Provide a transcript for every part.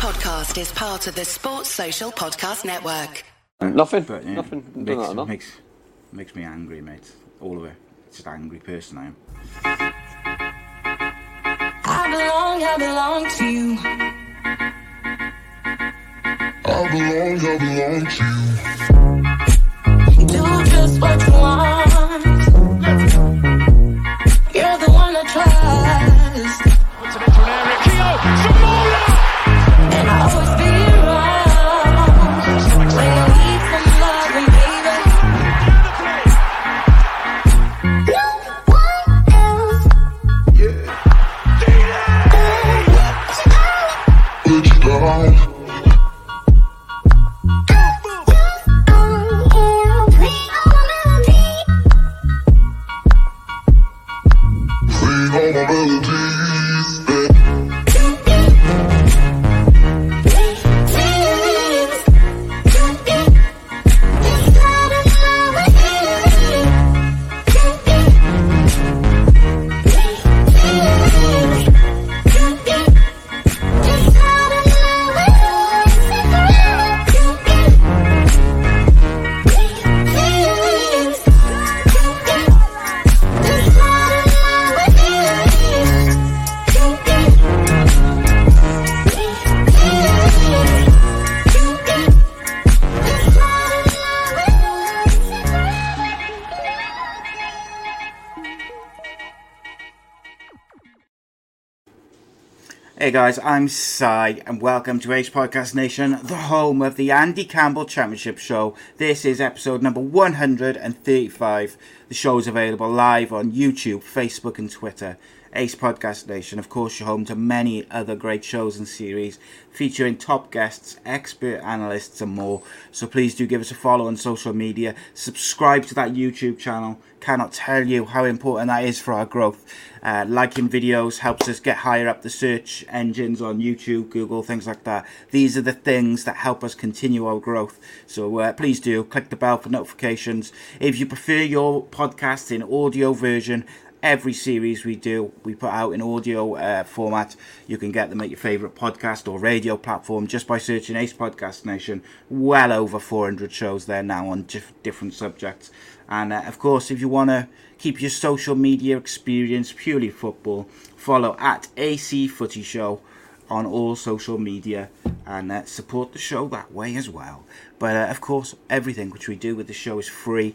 podcast is part of the Sports Social Podcast Network. Nothing. But yeah, Nothing. Makes, that enough. makes makes me angry, mate. All of it. It's an angry person I am. I belong, I belong to you. I belong, I belong to you. Do just what you want. Guys, I'm Si, and welcome to Ace Podcast Nation, the home of the Andy Campbell Championship Show. This is episode number 135. The show is available live on YouTube, Facebook, and Twitter. Ace Podcast Nation, of course, you're home to many other great shows and series featuring top guests, expert analysts, and more. So please do give us a follow on social media, subscribe to that YouTube channel. Cannot tell you how important that is for our growth. Uh, liking videos helps us get higher up the search engines on YouTube, Google, things like that. These are the things that help us continue our growth. So uh, please do click the bell for notifications. If you prefer your podcast in audio version, every series we do we put out in audio uh, format. You can get them at your favorite podcast or radio platform just by searching ace podcast nation. Well over 400 shows there now on dif- different subjects. And uh, of course if you want to keep your social media experience purely football follow at ac footy show on all social media and uh, support the show that way as well. But uh, of course everything which we do with the show is free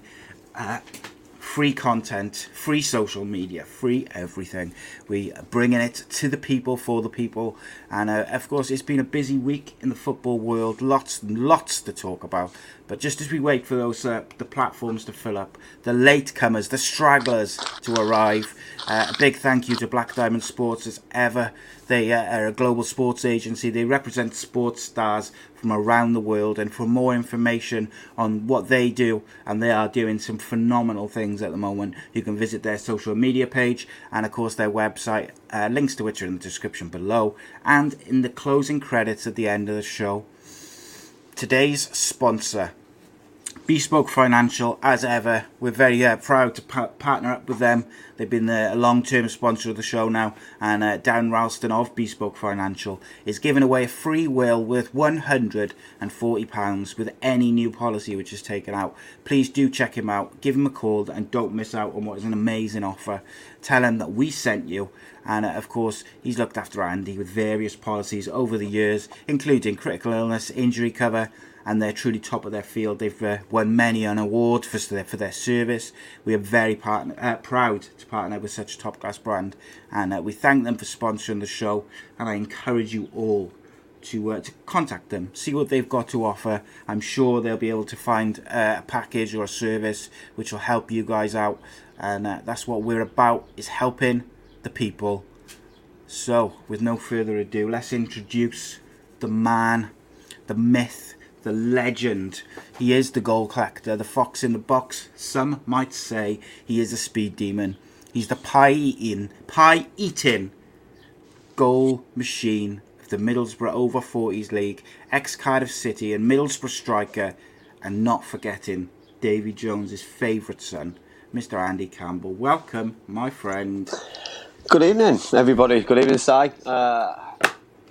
free content, free social media, free everything. We are bringing it to the people for the people, and uh, of course, it's been a busy week in the football world. Lots and lots to talk about. But just as we wait for those uh, the platforms to fill up, the latecomers, the stragglers to arrive, uh, a big thank you to Black Diamond Sports as ever. They uh, are a global sports agency. They represent sports stars from around the world. And for more information on what they do, and they are doing some phenomenal things at the moment, you can visit their social media page and, of course, their website. Uh, links to which are in the description below and in the closing credits at the end of the show. Today's sponsor, Bespoke Financial, as ever, we're very uh, proud to pa- partner up with them. They've been uh, a long term sponsor of the show now, and uh, Dan Roulston of Bespoke Financial is giving away a free will worth £140 with any new policy which is taken out. Please do check him out, give him a call, and don't miss out on what is an amazing offer. Tell him that we sent you, and uh, of course, he's looked after Andy with various policies over the years, including critical illness, injury cover and they're truly top of their field. They've uh, won many an award for their for their service. We are very partner, uh, proud to partner with such a top class brand, and uh, we thank them for sponsoring the show. And I encourage you all to uh, to contact them, see what they've got to offer. I'm sure they'll be able to find uh, a package or a service which will help you guys out, and that's what we're about: is helping the people. So, with no further ado, let's introduce the man, the myth, the legend. He is the goal collector, the fox in the box. Some might say he is a speed demon. He's the pie eating, pie eating goal machine of the Middlesbrough Over 40s League, ex Cardiff City and Middlesbrough striker, and not forgetting Davy Jones's favourite son, Mr. Andy Campbell. Welcome, my friend. Good evening, everybody. Good evening, Si. Uh,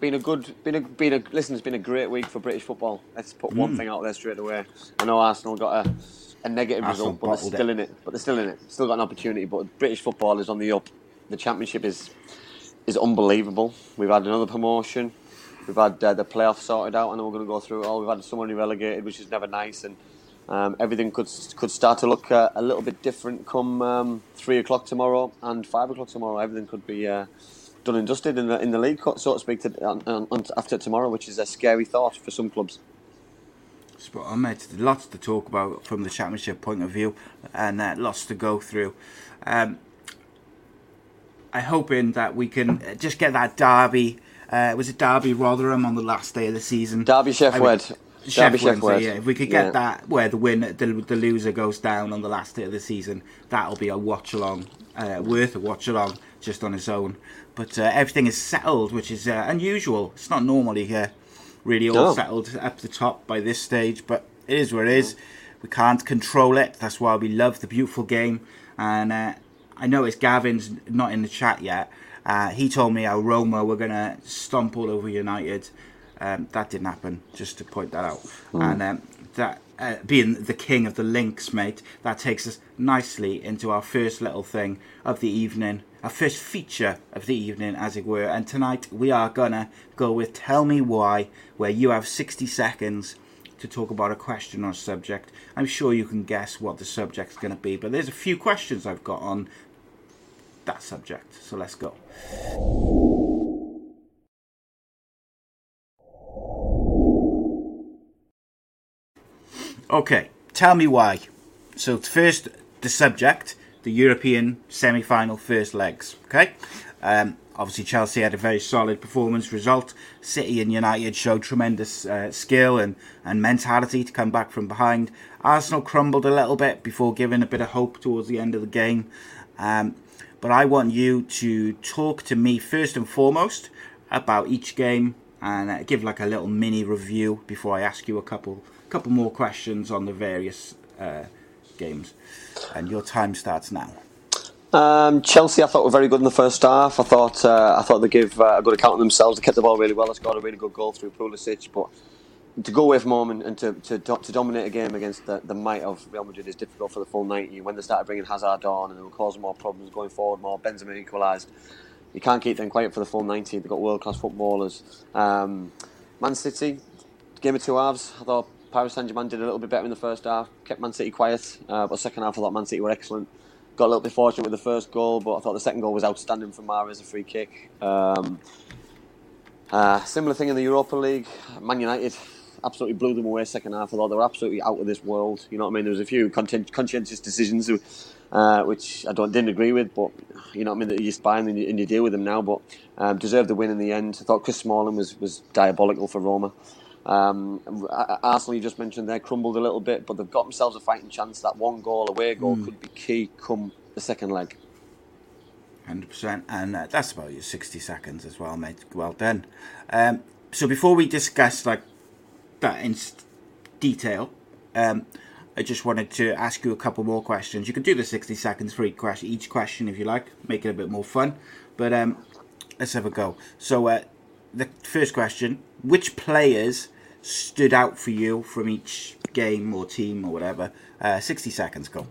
been a good, been a, been a. Listen, it's been a great week for British football. Let's put Mm. one thing out there straight away. I know Arsenal got a, a negative Arsenal result, but they're still it. in it. But they're still in it. Still got an opportunity. But British football is on the up. The championship is is unbelievable. We've had another promotion. We've had uh, the playoffs sorted out. I know we're going to go through it all. We've had someone relegated, which is never nice, and um, everything could could start to look uh, a little bit different come um, three o'clock tomorrow and five o'clock tomorrow. Everything could be uh, done and dusted in the in the league, so to speak, to, on, on, after tomorrow, which is a scary thought for some clubs. Spot on, mate. Lots to talk about from the championship point of view, and uh, lots to go through. Um, I'm hoping that we can uh, just get that derby. Uh, was it Derby Rotherham on the last day of the season? Derby Sheff I mean, Sheffield Wednesday, yeah. If we could get Yeah. that where the win, the, the loser goes down on the last day of the season, that'll be a watch along, uh, worth a watch along just on its own. But uh, everything is settled, which is uh, unusual. It's not normally uh, really all No. settled up the top by this stage, but it is where it is. We can't control it. That's why we love the beautiful game. And uh, I noticed Gavin's not in the chat yet. Uh, he told me how Roma were going to stomp all over United. Um, that didn't happen, just to point that out. And um, that uh, being the king of the links, mate, that takes us nicely into our first little thing of the evening, our first feature of the evening, as it were. And tonight we are gonna go with Tell Me Why, where you have 60 seconds to talk about a question or a subject. I'm sure you can guess what the subject's going to be, but there's a few questions I've got on that subject. So let's go. Okay, tell me why. So first, the subject, the European semi-final first legs. Okay, um, obviously Chelsea had a very solid performance result. City and United showed tremendous uh, skill and, and mentality to come back from behind. Arsenal crumbled a little bit before giving a bit of hope towards the end of the game. Um, but I want you to talk to me first and foremost about each game and uh, give like a little mini review before I ask you a couple couple more questions on the various uh, games. And your time starts now. Um, Chelsea, I thought were very good in the first half. I thought uh, I thought they gave uh, a good account of themselves. They kept the ball really well. They scored a really good goal through Pulisic. But to go away from home and, and to, to to dominate a game against the, the might of Real Madrid is difficult for the full ninety. When they started bringing Hazard on and they were causing more problems going forward, more Benzema equalised. You can't keep them quiet for the full ninety. They've got world class footballers. Um, Man City, game of two halves. I thought Paris Saint Germain did a little bit better in the first half, kept Man City quiet. Uh, but second half, I thought Man City were excellent. Got a little bit fortunate with the first goal, but I thought the second goal was outstanding from Mahrez, a free kick. Um, uh, similar thing in the Europa League. Man United absolutely blew them away second half. I thought they were absolutely out of this world. You know what I mean? There was a few conscientious decisions uh, which I don't didn't agree with, but you know what I mean. You're spying and you, and you deal with them now. But um, deserved the win in the end. I thought Chris Smalling was was diabolical for Roma. Um, Arsenal, you just mentioned, they crumbled a little bit, but they've got themselves a fighting chance. That one goal, away goal, could be key come the second leg. Hundred percent, and uh, that's about your sixty seconds as well, mate. Well done. Um, so before we discuss like that in detail, um, I just wanted to ask you a couple more questions. You can do the sixty seconds for each question, each question if you like, make it a bit more fun. But um, let's have a go. So uh, the first question: Which players stood out for you from each game or team or whatever? Uh, sixty seconds, go.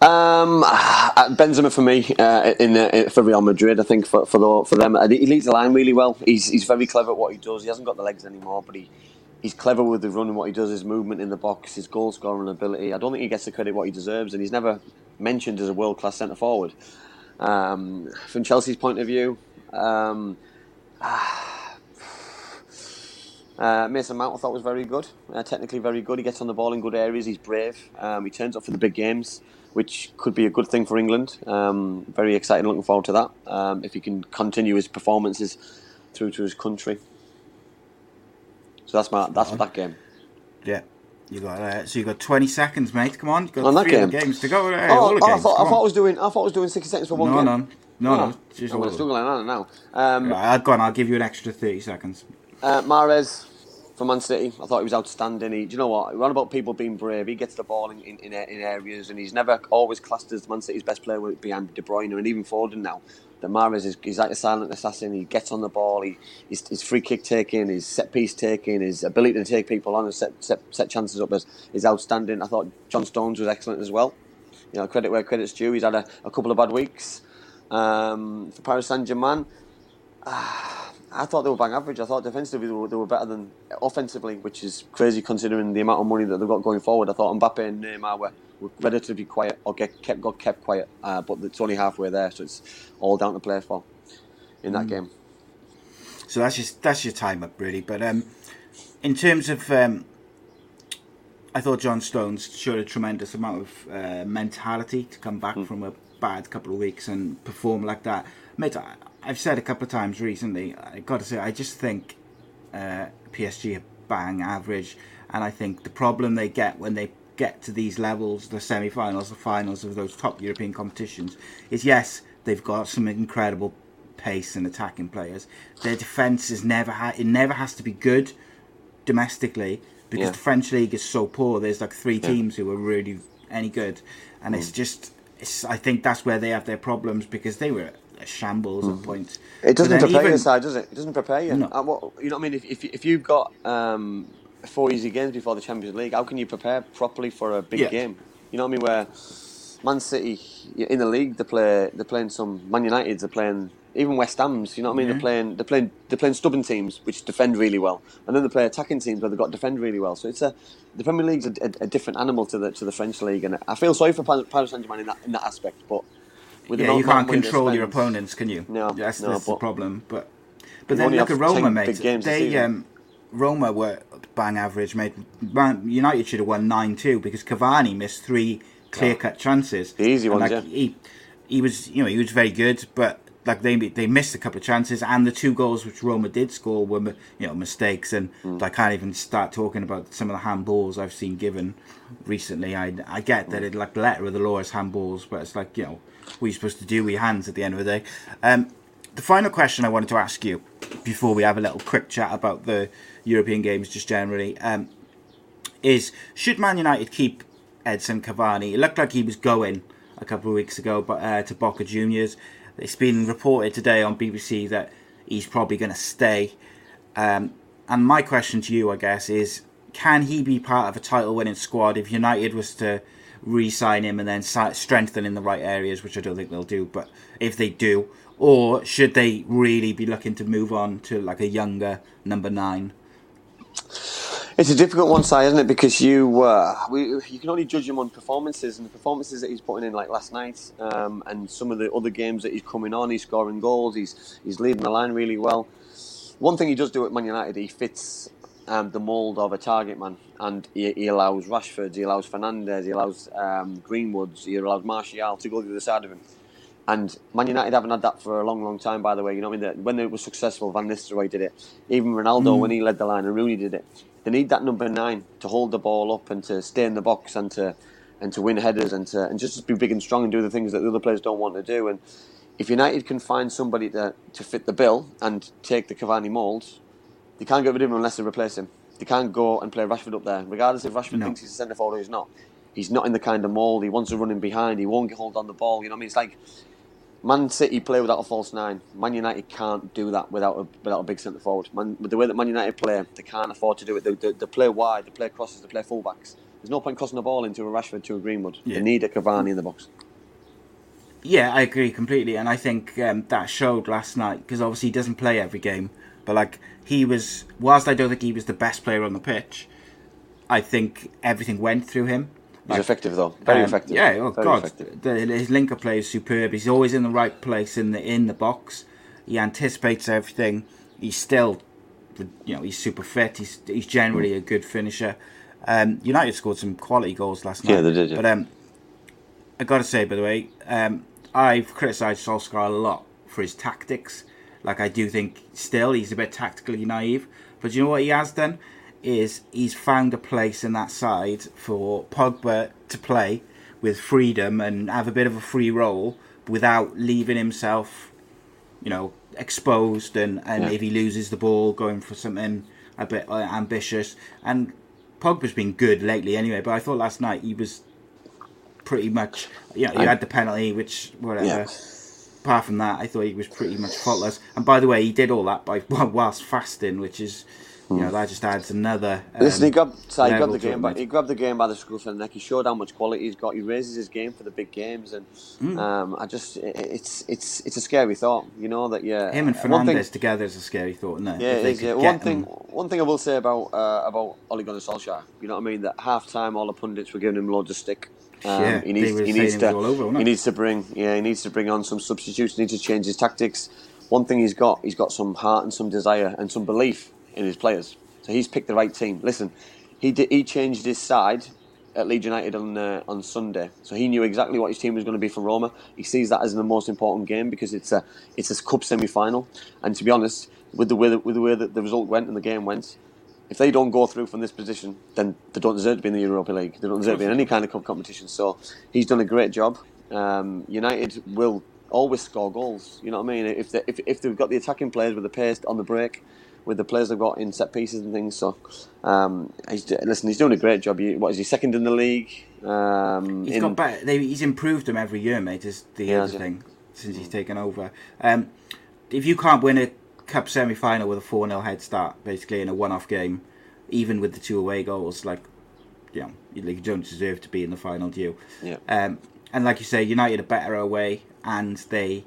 Um, uh, Benzema for me uh, in, uh, for Real Madrid. I think for for, the, for them, he leads the line really well. He's he's very clever at what he does. He hasn't got the legs anymore, but he. He's clever with the run and what he does, his movement in the box, his goal scoring ability. I don't think he gets the credit what he deserves, and he's never mentioned as a world class centre forward. Um, from Chelsea's point of view, um, uh, Mason Mount I thought was very good, uh, technically very good. He gets on the ball in good areas. He's brave. Um, he turns up for the big games, which could be a good thing for England. Um, very exciting, looking forward to that. Um, if he can continue his performances through to his country. So that's my that's that game. Yeah. You got uh, so you got twenty seconds, mate. Come on, you got On three game? games to go. Hey, Oh, oh, I thought, I thought I was doing I thought I was doing sixty seconds for one No, game. no, no, Oh, no. Just I'm all going to of struggle them. on it now. Um, Right, I've gone. I'll give you an extra thirty seconds. Uh, Mahrez, for Man City. I thought he was outstanding. He, do you know what? We're about people being brave. He gets the ball in, in, in, areas, and he's never always classed as Man City's best player behind De Bruyne and even Foden now. That Mahrez is he's like a silent assassin. He gets on the ball. He his, his free kick taking, his set piece taking, his ability to take people on and set set, set chances up is, is outstanding. I thought John Stones was excellent as well. You know, credit where credit's due. He's had a, a couple of bad weeks um, for Paris Saint Germain. I thought they were bang average. I thought defensively they were, they were better than offensively, which is crazy considering the amount of money that they've got going forward. I thought Mbappe and Neymar were, were relatively quiet or get kept got kept quiet, uh, but it's only halfway there, so it's all down to play for in that game. So that's just that's your time up really. But um, in terms of, um, I thought John Stones showed a tremendous amount of uh, mentality to come back from a bad couple of weeks and perform like that. Mate, I, I've said a couple of times recently. I got to say, I just think uh, PSG are bang average, and I think the problem they get when they get to these levels, the semi-finals, the finals of those top European competitions, is yes, they've got some incredible pace and attacking players. Their defense is never ha- it never has to be good domestically because Yeah. the French league is so poor. There's like three teams who are really any good, and Mm. it's just it's, I think that's where they have their problems because they were a shambles at points. Mm. It doesn't prepare even- your side, does it? It doesn't prepare you. No. Uh, what, you know what I mean? If, if, if you've got um, four easy games before the Champions League, how can you prepare properly for a big Yeah. game? You know what I mean? Where Man City in the league, they play they're playing some Man United, they're playing even West Ham's. You know what I mean? They're playing they're playing they're playing stubborn teams which defend really well, and then they play attacking teams where they've got to defend really well. So it's a the Premier League's a, a, a different animal to the to the French league, and I feel sorry for Paris Saint Germain in that in that aspect, but. With yeah, you can't of money they control your opponents, can you? No, that's, no, that's the problem. But but then look at Roma, 10 mate. big games this They um, Roma were bang average, mate. United should have won nine two because Cavani missed three clear cut chances. The easy ones, like, yeah. He, he was, you know, he was very good, but like they they missed a couple of chances, and the two goals which Roma did score were you know mistakes, and Hmm. I can't even start talking about some of the handballs I've seen given recently. I I get that it like the letter of the law is handballs, but it's like you know what are you supposed to do with your hands at the end of the day. Um, the final question I wanted to ask you before we have a little quick chat about the European games just generally um, is should Man United keep Edson Cavani? It looked like he was going a couple of weeks ago, but uh, to Boca Juniors. It's been reported today on BBC that he's probably going to stay. Um, and my question to you, I guess, is can he be part of a title-winning squad if United was to re-sign him and then strengthen in the right areas, which I don't think they'll do, but if they do, or should they really be looking to move on to like a younger number nine? It's a difficult one, Si, isn't it? Because you uh, we, you can only judge him on performances, and the performances that he's putting in, like last night, um, and some of the other games that he's coming on, he's scoring goals, he's he's leading the line really well. One thing he does do at Man United, he fits um, the mould of a target man, and he, he allows Rashford, he allows Fernandes, he allows um, Greenwoods, he allows Martial to go to the other side of him. And Man United haven't had that for a long, long time, by the way. You know I mean? When they were successful, Van Nistelrooy did it. Even Ronaldo, when he led the line, and Rooney did it. They need that number nine to hold the ball up and to stay in the box and to and to win headers and to and just be big and strong and do the things that the other players don't want to do. And if United can find somebody to, to fit the bill and take the Cavani mould, they can't get rid of him unless they replace him. They can't go and play Rashford up there, regardless if Rashford No. thinks he's a centre forward or he's not. He's not in the kind of mould. He wants to run in behind. He won't get hold on the ball. You know what I mean? It's like Man City play without a false nine. Man United can't do that without a without a big centre forward. Man, with the way that Man United play, they can't afford to do it. They, they, they play wide, they play crosses, they play fullbacks. There's no point crossing the ball into a Rashford to a Greenwood. Yeah. They need a Cavani in the box. Yeah, I agree completely, and I think um, that showed last night because obviously he doesn't play every game, but like he was, whilst I don't think he was the best player on the pitch, I think everything went through him. He's effective though, very Um, effective. Yeah, oh very god, the, his linker play is superb. He's always in the right place in the in the box. He anticipates everything. He's still, you know, he's super fit. He's he's generally a good finisher. Um, United scored some quality goals last night. Yeah, they did, yeah. But um, I got to say, by the way, um, I've criticised Solskjaer a lot for his tactics. Like I do think still he's a bit tactically naive. But you know what he has done is he's found a place in that side for Pogba to play with freedom and have a bit of a free role without leaving himself, you know, exposed and, and Yeah. if he loses the ball going for something a bit uh, ambitious. And Pogba's been good lately anyway, but I thought last night he was pretty much, you know, he I- had the penalty, which, whatever. Yeah. Apart from that, I thought he was pretty much faultless. And by the way, he did all that by whilst fasting, which is, you know, that just adds another. Um, Hmm. Listen, he grabbed, so he grabbed the game, by, he grabbed the game by the scruff of the neck. He showed how much quality he's got. He raises his game for the big games, and Hmm. um, I just, it- it's, it's, it's a scary thought, you know that yeah. Him and uh, one thing- Fernandes together is a scary thought, isn't it? Yeah, it is, yeah. One thing, them- one thing I will say about uh, about Ole Gunnar Solskjaer, you know what I mean? That half time, all the pundits were giving him loads of stick. Um, Yeah, he needs, he needs to, over, he needs to bring, yeah, he needs to bring on some substitutes. He needs to change his tactics. One thing he's got, he's got some heart and some desire and some belief in his players. So he's picked the right team. Listen, he did, he changed his side at Leeds United on uh, on Sunday, so he knew exactly what his team was going to be for Roma. He sees that as the most important game because it's a it's a cup semi final. And to be honest, with the way that, with the way that the result went and the game went, if they don't go through from this position, then they don't deserve to be in the Europa League. They don't deserve to be in any kind of cup competition. So he's done a great job. Um, United will always score goals. You know what I mean? If they, if if they've got the attacking players with the pace on the break, with the players they've got in set pieces and things. So um, he's listen, he's doing a great job. What is he second in the league? Um, He's in- got better. They, he's improved them every year, mate. Is the Yeah, other thing since he's taken over. Um, if you can't win a cup semi final with a four 0 head start, basically in a one off game, even with the two away goals, like you know, you, you don't deserve to be in the final, do you? Yeah. Um, and like you say, United are better away, and they,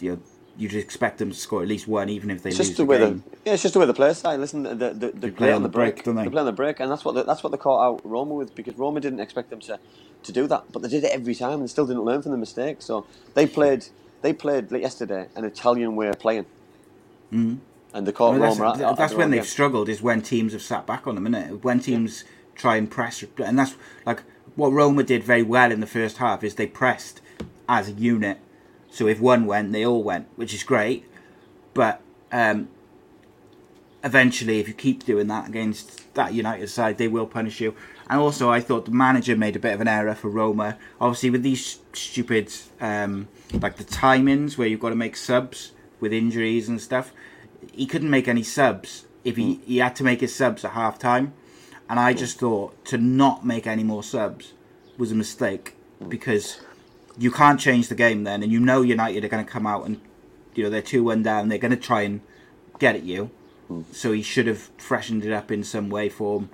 you know, you'd expect them to score at least one, even if they It's lose just the way the game. yeah, it's just the way the players style. Listen, the the, the, the play on the break, break, don't they? play on the break, and that's what the, that's what they caught out Roma with because Roma didn't expect them to, to do that, but they did it every time and still didn't learn from the mistake. So they played they played like yesterday an Italian way of playing, mm. and they I mean, Roma. that's at- at that's when they've game. struggled is when teams have sat back on them, isn't it? When teams try and press, and that's like what Roma did very well in the first half is they pressed as a unit. So if one went, they all went, which is great. But um, eventually, if you keep doing that against that United side, they will punish you. And also, I thought the manager made a bit of an error for Roma. Obviously, with these stupid, um, like the timings where you've got to make subs with injuries and stuff, he couldn't make any subs. If he, he had to make his subs at half time. And I just thought to not make any more subs was a mistake because you can't change the game then. And you know United are going to come out and, you know, they're 2 1 down. They're going to try and get at you. So he should have freshened it up in some way, form.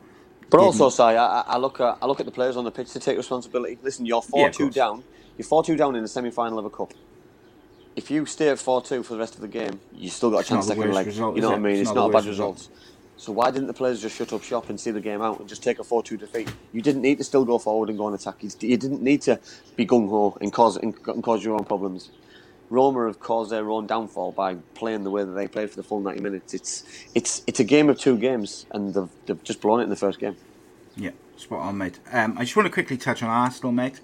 But didn't. also, Si, I, I look at I look at the players on the pitch to take responsibility. Listen, you're Yeah, four of two course. down. You're four two down in the semi final of a cup. If you stay at four two for the rest of the game, you still got a chance second leg. result, you know what I mean? It's It's, not not, a bad result. result. So why didn't the players just shut up shop and see the game out and just take a four two defeat? You didn't need to still go forward and go on attack. You, didn't need to be gung ho and cause and, and cause your own problems. Roma have caused their own downfall by playing the way that they played for the full ninety minutes. It's it's it's a game of two games, and they've, they've just blown it in the first game. Yeah, spot on, mate. Um, I just want to quickly touch on Arsenal, mate,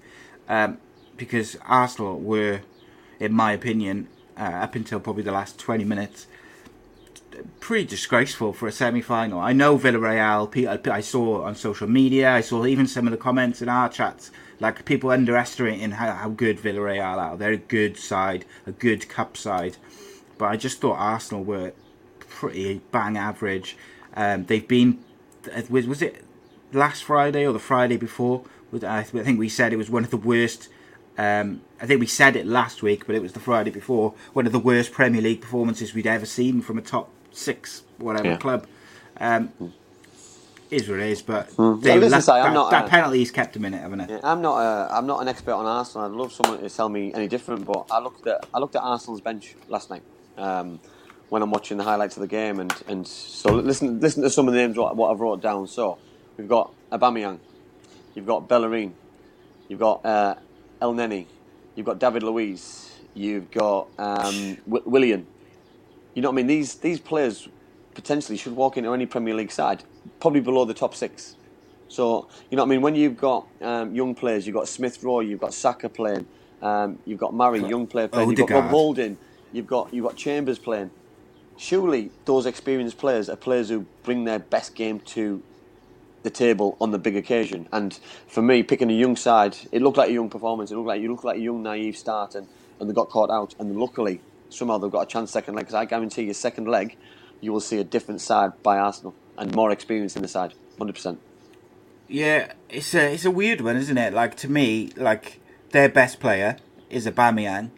um, because Arsenal were, in my opinion, uh, up until probably the last 20 minutes, pretty disgraceful for a semi-final. I know Villarreal. I I saw on social media. I saw even some of the comments in our chats, like people underestimating how, how good Villarreal are. They're a good side, a good cup side. But I just thought Arsenal were pretty bang average. Um, they've been, uh, was, was it last Friday or the Friday before? I think we said it was one of the worst. Um, I think we said it last week, but it was the Friday before. One of the worst Premier League performances we'd ever seen from a top six, whatever Yeah. club. Um, is what it is, but Mm. they, Yeah, that, I'm that, that penalty's kept a minute, haven't it? Yeah, I'm not. A, I'm not an expert on Arsenal. I'd love someone to tell me any different. But I looked at I looked at Arsenal's bench last night um, when I'm watching the highlights of the game, and, and so listen listen to some of the names what, what I've wrote down. So we've got Aubameyang, you've got Bellerin, you've got uh, Elneny, you've got David Luiz, you've got um, w- Willian. You know what I mean? These these players potentially should walk into any Premier League side, probably below the top six. So you know what I mean. When you've got um, young players, you've got Smith Rowe, you've got Saka playing, um, you've got Murray, young player playing, you've got Odegaard. Holding, you've got you've got Chambers playing. Surely those experienced players are players who bring their best game to the table on the big occasion. And for me, picking a young side, it looked like a young performance. It looked like you looked like a young naive start, and, and they got caught out. And luckily, somehow they've got a chance second leg. Because I guarantee you, second leg, you will see a different side by Arsenal. and more experience in the side. Hundred percent. Yeah, it's a it's a weird one, isn't it? Like to me, like their best player is Aubameyang.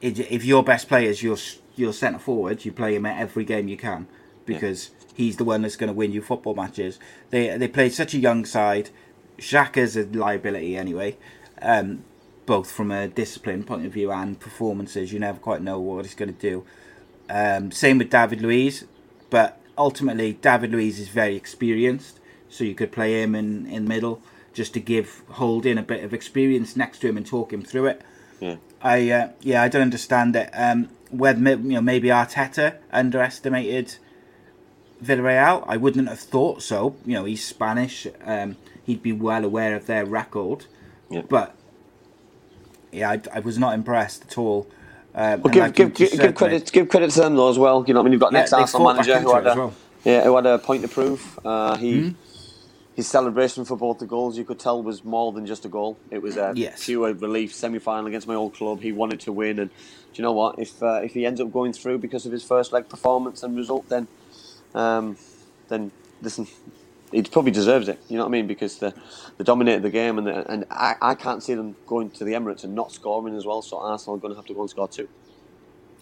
If if your best player is your your centre forward, you play him at every game you can because he's the one that's going to win you football matches. They they played such a young side. Xhaka's a liability anyway, um, both from a discipline point of view and performances. You never quite know what he's going to do. Um, same with David Luiz, but ultimately David Luiz is very experienced, so you could play him in in the middle just to give Holding a bit of experience next to him and talk him through it. Yeah. I uh, yeah, I don't understand it. Um, whether you know maybe Arteta underestimated Villarreal, I wouldn't have thought so. You know, he's Spanish. Um, he'd be well aware of their record, Yeah. but yeah, I, I was not impressed at all. Um, Well, give, like give, give, give credit give credit to them though as well. You know, what I mean, you've got Yeah, next they Arsenal manager who had a well. Yeah who had a point to prove. Uh, he his celebration for both the goals you could tell was more than just a goal. It was a Yes. pure relief semi final against my old club. He wanted to win, and do you know what? If uh, if he ends up going through because of his first leg performance and result, then um, then listen. He probably deserves it, you know what I mean? Because they, they dominated the game, and the, and I, I can't see them going to the Emirates and not scoring as well. So Arsenal are going to have to go and score two.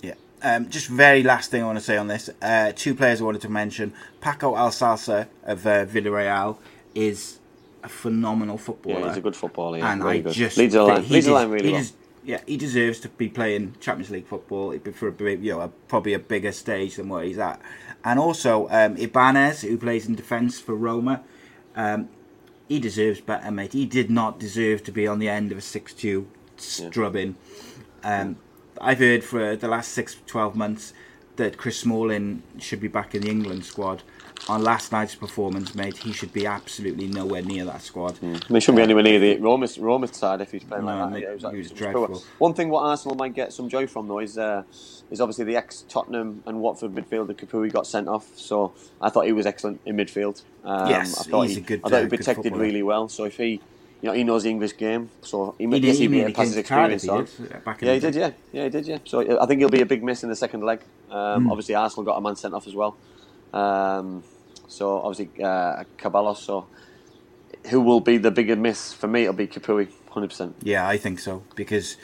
Yeah. Um, just very last thing I want to say on this. Uh, two players I wanted to mention. Paco Alcácer of uh, Villarreal is a phenomenal footballer. Yeah, he's a good footballer. Yeah, and I good. just leads the line. Leads the line really well. des- yeah, he deserves to be playing Champions League football for a big, you know, a, probably a bigger stage than what he's at. And also um, Ibanez, who plays in defence for Roma, um, he deserves better, mate. He did not deserve to be on the end of a six-two strubbing. Um, I've heard for the last six, 12 months that Chris Smalling should be back in the England squad. On last night's performance, mate, he should be absolutely nowhere near that squad. I mean, he shouldn't be anywhere near the Roma, Roma side if he's playing No, like that. mate, Yeah, it was, he was dreadful. poor. One thing what Arsenal might get some joy from though is uh, is obviously the ex Tottenham and Watford midfielder Capoue got sent off. So I thought he was excellent in midfield. Um, Yes, I thought he's he, a good, I thought uh, he good protected footballer. really well. So if he, you know, he knows the English game. So he, He did- he he, passes came to Cardiff, experience he on. did, uh, back Yeah, he did. Yeah, yeah, he did. Yeah. So I think he'll be a big miss in the second leg. Um, Hmm. Obviously, Arsenal got a man sent off as well. Um, so obviously, uh, Ceballos. So who will be the bigger miss for me? It'll be Capoue, hundred percent. Yeah, I think so because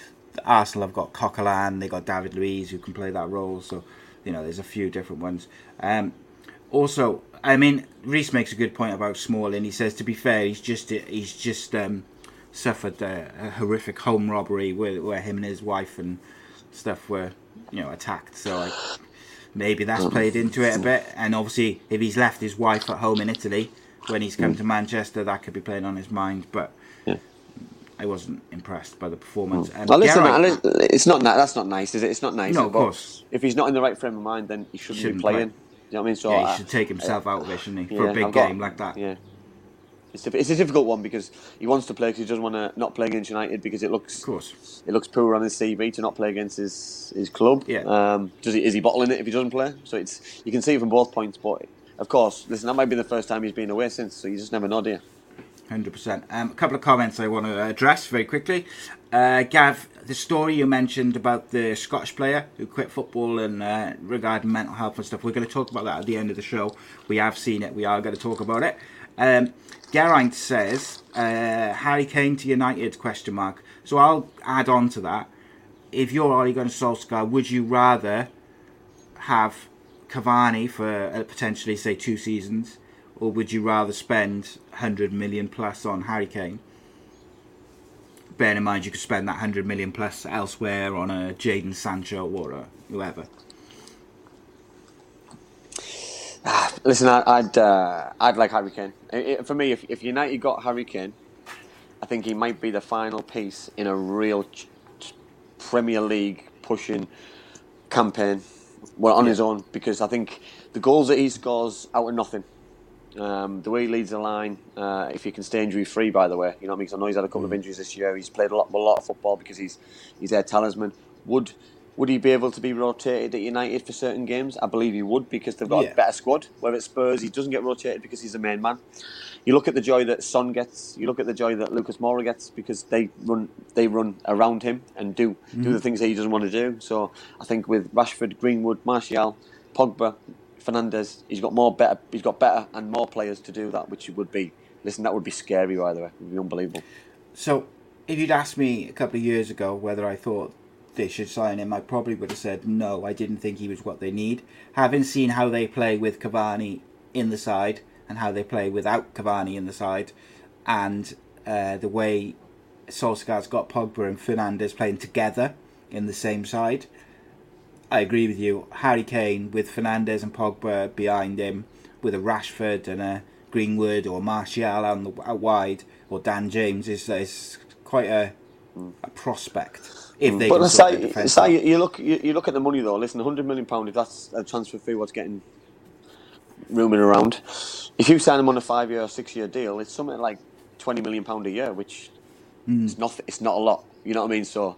Arsenal have got Coquelin, they got David Luiz who can play that role. So you know, there's a few different ones. Um, also, I mean, Reese makes a good point about Smalling. He says, to be fair, he's just he's just um, suffered a, a horrific home robbery where, where him and his wife and stuff were, you know, attacked. So like, maybe that's mm. played into it a mm. bit. And obviously, if he's left his wife at home in Italy when he's come mm. to Manchester, that could be playing on his mind. But Yeah. I wasn't impressed by the performance. Um, and Now listen, Garrett- it's not that's not nice, is it? It's not nice. No, of course. If he's not in the right frame of mind, then he shouldn't, Shouldn't be play. playing. You know what I mean? So yeah, I- he should take himself out of it, shouldn't he? For yeah, a big got- game like that. Yeah. It's, it's a difficult one because he wants to play because he doesn't want to not play against United because it looks Of course. it looks poor on his CV to not play against his, his club. Yeah. Um, does he is he bottling it if he doesn't play? So it's you can see it from both points. But of course, listen, that might be the first time he's been away since. So you just never know, do you? Hundred percent. Um, a couple of comments I want to address very quickly. Uh, Gav, the story you mentioned about the Scottish player who quit football and uh, regarding mental health and stuff, we're going to talk about that at the end of the show. We have seen it. We are going to talk about it. Um, Geraint says uh, Harry Kane to United? Question mark. So I'll add on to that. If you're Ole Gunnar Solskjaer, would you rather have Cavani for uh, potentially say two seasons, or would you rather spend 100 million plus on Harry Kane? Bearing in mind you could spend that 100 million plus elsewhere on a Jadon Sancho or a whoever. Listen, I, I'd uh, I'd like Harry Kane. I- I- for me, if, if United got Harry Kane, I think he might be the final piece in a real ch- ch- Premier League pushing campaign. Well, on his own, because I think the goals that he scores out of nothing. Um, the way he leads the line, uh, if he can stay injury free, by the way, you know, what I mean. because I know he's had a couple of injuries this year. He's played a lot, a lot of football because he's he's their talisman. Would would he be able to be rotated at United for certain games? I believe he would because they've got Yeah. a better squad. Where at Spurs, he doesn't get rotated because he's the main man. You look at the joy that Son gets. You look at the joy that Lucas Moura gets because they run they run around him and do do the mm-hmm. things that he doesn't want to do. So I think with Rashford, Greenwood, Martial, Pogba, Fernandes. He's got more better. He's got better and more players to do that, which would be. Listen, that would be scary. By the way, it would be unbelievable. So, if you'd asked me a couple of years ago whether I thought they should sign him, I probably would have said no. I didn't think he was what they need. Having seen how they play with Cavani in the side and how they play without Cavani in the side, and uh, the way Solskjaer's got Pogba and Fernandes playing together in the same side, I agree with you. Harry Kane with Fernandes and Pogba behind him, with a Rashford and a Greenwood or Martial on the wide, or Dan James is is quite a, a prospect. If mm. they But can let's say, defence say you look you, you look at the money though. Listen, 100 million pound. If that's a transfer fee, what's getting rooming around? If you sign him on a five year or six year deal, it's something like 20 million pound a year, which mm. is not it's not a lot. You know what I mean? So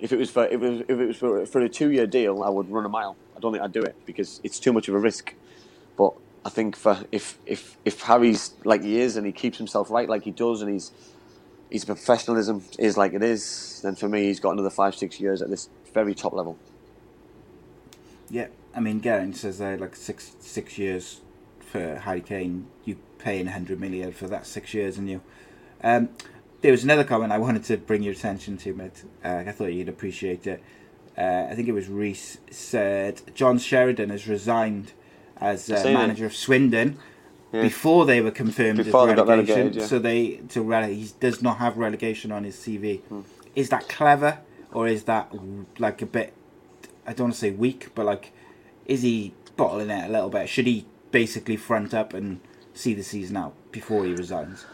if it was for if it was, if it was for, for a two year deal, I would run a mile. I don't think I'd do it because it's too much of a risk. But I think for if if if Harry's like he is and he keeps himself right like he does and he's his professionalism is like it is, then for me he's got another five six years at this very top level. Yeah, I mean, Garen says uh, like six six years for Harry Kane. You paying hundred million for that six years, and you. Um, there was another comment I wanted to bring your attention to, mate. Uh, I thought you'd appreciate it. Uh, I think it was Reese said John Sheridan has resigned as uh, manager of Swindon Yeah. before they were confirmed Before they as relegation. relegated, yeah. So they to rele- he does not have relegation on his CV. Hmm. Is that clever or is that like a bit? I don't want to say weak, but like, is he bottling it a little bit? Should he basically front up and see the season out before he resigns?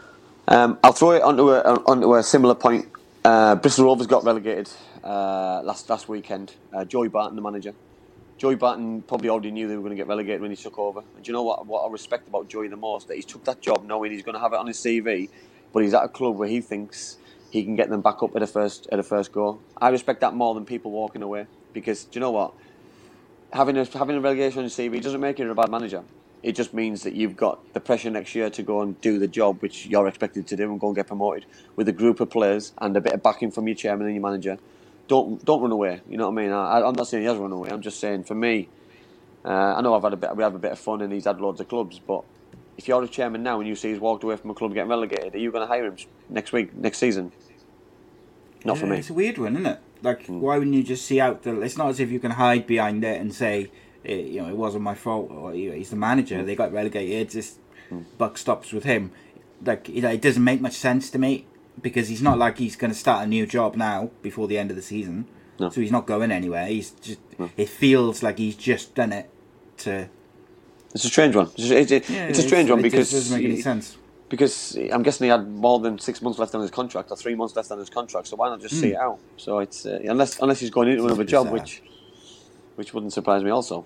Um, I'll throw it onto a onto a similar point. Uh, Bristol Rovers got relegated uh, last last weekend. Uh, Joey Barton, the manager. Joey Barton probably already knew they were going to get relegated when he took over. And do you know what? What I respect about Joey the most that he's took that job knowing he's going to have it on his CV, but he's at a club where he thinks he can get them back up at a first at a first go. I respect that more than people walking away because do you know what? Having a having a relegation on your CV doesn't make you a bad manager. It just means that you've got the pressure next year to go and do the job which you're expected to do and go and get promoted with a group of players and a bit of backing from your chairman and your manager. Don't don't run away. You know what I mean? I, I'm not saying he has run away. I'm just saying for me, uh, I know I've had a bit. We have a bit of fun and he's had loads of clubs, but if you're a chairman now and you see he's walked away from a club getting relegated, are you going to hire him next week, next season? Not for me. It's a weird one, isn't it? Like, why wouldn't you just see out the? It's not as if you can hide behind it and say, eh, you know, it wasn't my fault, or you know, he's the manager. They got relegated. Just buck stops with him. Like, you know, it doesn't make much sense to me because he's not like he's going to start a new job now before the end of the season. No. So he's not going anywhere. He's just. It feels like he's just done it to. It's a strange one. It's, it's, it's, Yeah, it's a strange one because just doesn't make any sense. because I'm guessing he had more than six months left on his contract or three months left on his contract. So why not just see it out? So it's uh, unless unless he's going into another job, which which wouldn't surprise me also.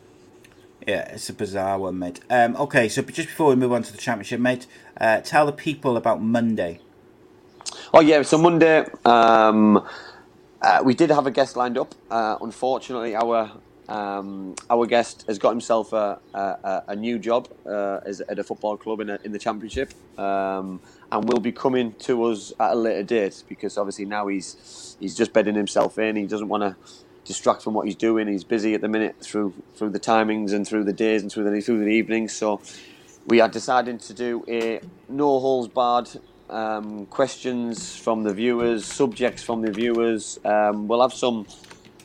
Yeah, it's a bizarre one, mate. Um, okay, so just before we move on to the championship, mate, uh, tell the people about Monday. Oh yeah, so Monday um, uh, we did have a guest lined up. Uh, unfortunately, our um, our guest has got himself a, a, a new job uh, at a football club in, a, in the championship, um, and will be coming to us at a later date because obviously now he's he's just bedding himself in. He doesn't want to distract from what he's doing. He's busy at the minute through through the timings and through the days and through the through the evenings. So we are deciding to do a no holes barred um, questions from the viewers, subjects from the viewers. Um, we'll have some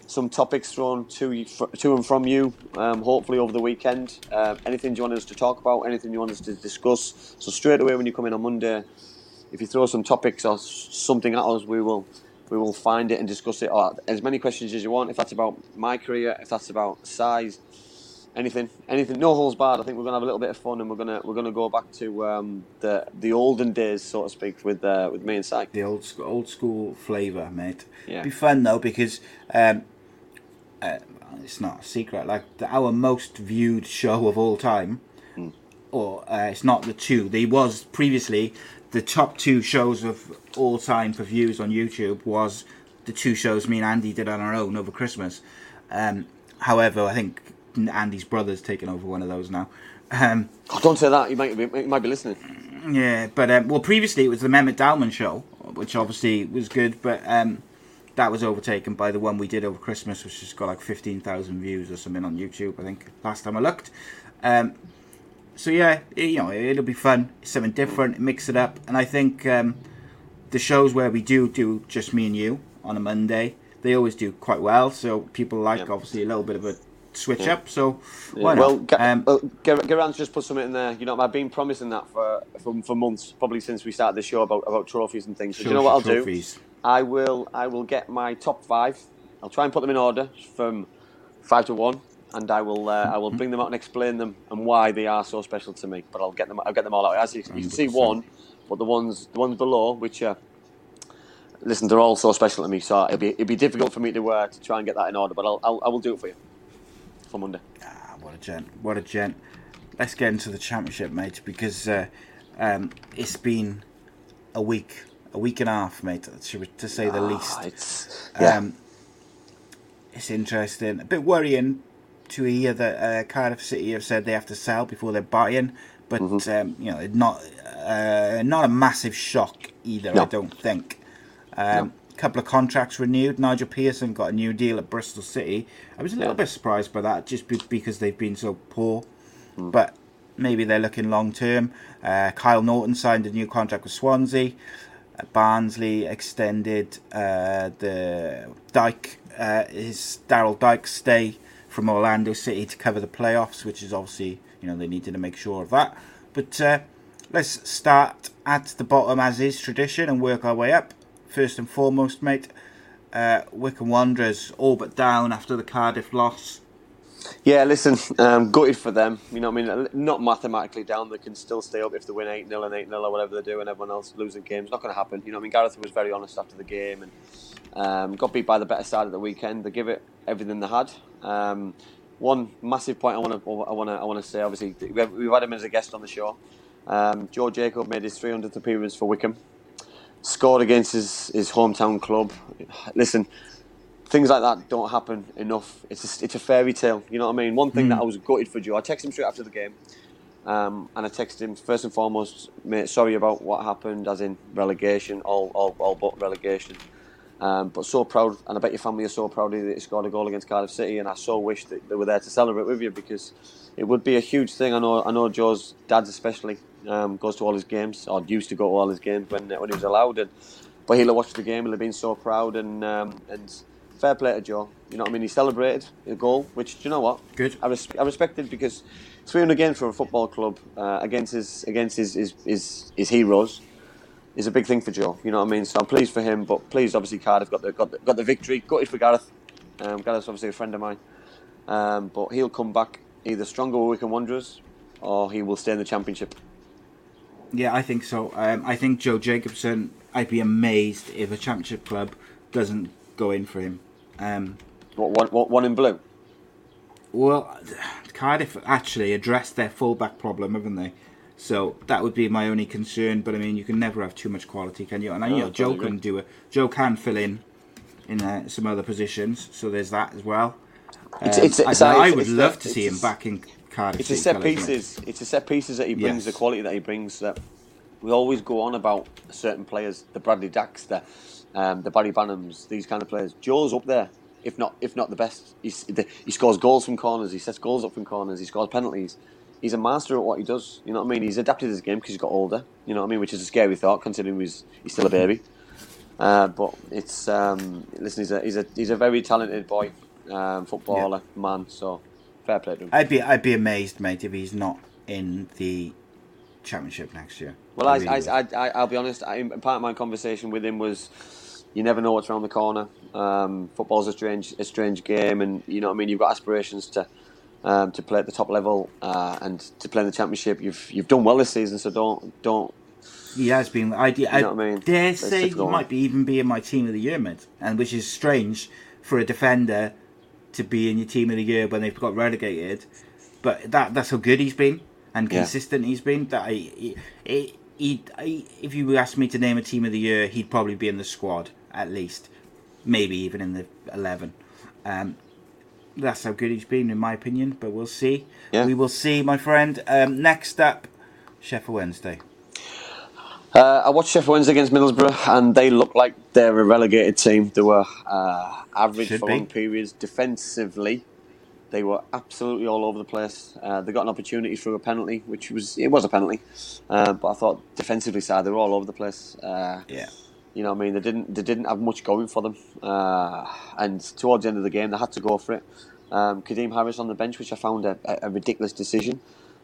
some topics thrown to you, to and from you, um, hopefully over the weekend. Uh, anything you want us to talk about, anything you want us to discuss. So straight away when you come in on Monday, if you throw some topics or something at us, we will we will find it and discuss it. Or as many questions as you want. If that's about my career, if that's about size, anything, anything. No holes barred. I think we're gonna have a little bit of fun, and we're gonna we're gonna go back to um, the the olden days, so to speak, with uh, with me and Si. The old school, old school flavour, mate. Yeah. Be fun though because um, uh, it's not a secret. Like the, our most viewed show of all time, or uh, it's not the two. They was previously the top two shows of all time for views on YouTube was the two shows me and Andy did on our own over Christmas. Um, however, I think Andy's brother's taken over one of those now. Um, Oh, don't say that. You might be, you might be listening. yeah, but um, well, previously it was the Mehmet Dalman show, which obviously was good, but um, that was overtaken by the one we did over Christmas, which has got like fifteen thousand views or something on YouTube. I think last time I looked. Um, so yeah, it- you know, it'll be fun. It's something different. Mix it up, and I think um, the shows where we do do just me and you on a Monday, they always do quite well. So people like Yeah. obviously a little bit of a switch Yeah. up. So Yeah. Well? Um, well, just put something in there. You know, I've been promising that for for, for months, probably since we started the show about, about trophies and things. So do you know what I'll trophies. do? I will I will get my top five. I'll try and put them in order from five to one, and I will uh, I will bring them out and explain them and why they are so special to me. But I'll get them I'll get them all out. As you, you can see, one, but the ones the ones below, which are listen, they're all so special to me. So it'll be it'll be difficult for me to uh, to try and get that in order. But I'll, I'll I will do it for you for Monday. Ah, what a gent! What a gent! Let's get into the championship, mate, because uh, um, it's been a week, a week and a half, mate, to, to say the least. Ah, it's yeah. Um, it's interesting. A bit worrying to hear that uh, Cardiff City have said they have to sell before they're buying, but Mm-hmm. um, you know, not uh, not a massive shock either. I don't think. Um, Couple of contracts renewed. Nigel Pearson got a new deal at Bristol City. I was a little bit surprised by that, just be- because they've been so poor. Hmm. But maybe they're looking long term. Uh, Kyle Naughton signed a new contract with Swansea. Uh, Barnsley extended uh, the Dike, uh, his Daryl Dike stay from Orlando City to cover the playoffs, which is obviously you know they needed to make sure of that. But uh, let's start at the bottom as is tradition and work our way up. First and foremost, mate, uh, Wycombe Wanderers all but down after the Cardiff loss. Yeah, listen, um, gutted for them. You know I mean? Not mathematically down. They can still stay up if they win 8 0 and 8 0 or whatever they do, and everyone else losing games. Not going to happen. You know what I mean? Gareth was very honest after the game and um, got beat by the better side at the weekend. They give it everything they had. Um, one massive point I want to I want to I want to say. Obviously, we've had him as a guest on the show. Um, Joe Jacob made his 300th appearance for Wickham. Scored against his, his hometown club. Listen, things like that don't happen enough. It's a, it's a fairy tale. You know what I mean? One thing that I was gutted for Joe, I texted him straight after the game, um, and I texted him first and foremost, mate, sorry about what happened, as in relegation, all all, all but relegation. Um, but so proud, and I bet your family are so proud that he scored a goal against Cardiff City, and I so wish that they were there to celebrate with you because it would be a huge thing. I know, I know Joe's dad's especially um, goes to all his games, or used to go to all his games when when he was allowed, and but he'll have watched the game, he'll have been so proud, and um, and fair play to Joe. You know what I mean? He celebrated a goal, which do you know what? Good. I, res- I respected because 300 games for a football club uh, against his against his his, his his heroes is a big thing for Joe. You know what I mean? So I'm pleased for him, but pleased obviously Cardiff got the got the, got the victory. Gutted for Gareth. Um, Gareth's obviously a friend of mine, um, but he'll come back either stronger with Wycombe Wanderers or he will stay in the Championship. Yeah, I think so. Um, I think Joe Jacobson. I'd be amazed if a championship club doesn't go in for him. Um, What one, what, one in blue? well, Cardiff actually addressed their fullback problem, haven't they? So that would be my only concern. But I mean, you can never have too much quality, can you? And I No, you know, I Joe can do it. Joe can fill in in uh, some other positions, so there's that as well. It's- Um, it's- I, it's- I it's- would it's- love to it's- see him back in Cardiff. It's a set isn't it? pieces. It's a set pieces that he brings, Yes. the quality that he brings. That we always go on about certain players, the Bradley the um, the Barry Bannans, these kind of players. Joe's up there, if not if not the best. He's, the, he scores goals from corners. He sets goals up from corners. He scores penalties. He's a master at what he does. You know what I mean? He's adapted his game because he's got older. You know what I mean? Which is a scary thought considering he's he's still a baby. Uh, but it's um, listen. He's a he's a he's a very talented boy, um, footballer man. So fair play to him. I'd be I'd be amazed, mate, if he's not in the championship next year. Well, I, really I, I, I I'll be honest. I, part of my conversation with him was, you never know what's around the corner. Um, football's a strange, a strange game, and you know what I mean. You've got aspirations to, um, to play at the top level uh, and to play in the championship. You've, you've done well this season, so don't, don't. He has been. I, I know I mean? dare say he might be even be in my team of the year, mate. And which is strange for a defender to be in your team of the year when they've got relegated. But that that's how good he's been and Yeah. consistent he's been. That I, he, he, he, he- if you asked me to name a team of the year, he'd probably be in the squad at least, maybe even in the eleven. Um, that's how good he's been, in my opinion. But we'll see. Yeah. We will see, my friend. Um, next up, Sheffield Wednesday. Uh, I watched Sheffield Wednesday against Middlesbrough, and they look like they're a relegated team. They were uh, average Should for be. long periods defensively. They were absolutely all over the place. Uh, they got an opportunity through a penalty, which was it was a penalty, uh, but I thought defensively side they were all over the place. Uh, Yeah. you know, what I mean, they didn't they didn't have much going for them, uh, and towards the end of the game, they had to go for it. Um, Kadeem Harris on the bench, which I found a, a, a ridiculous decision.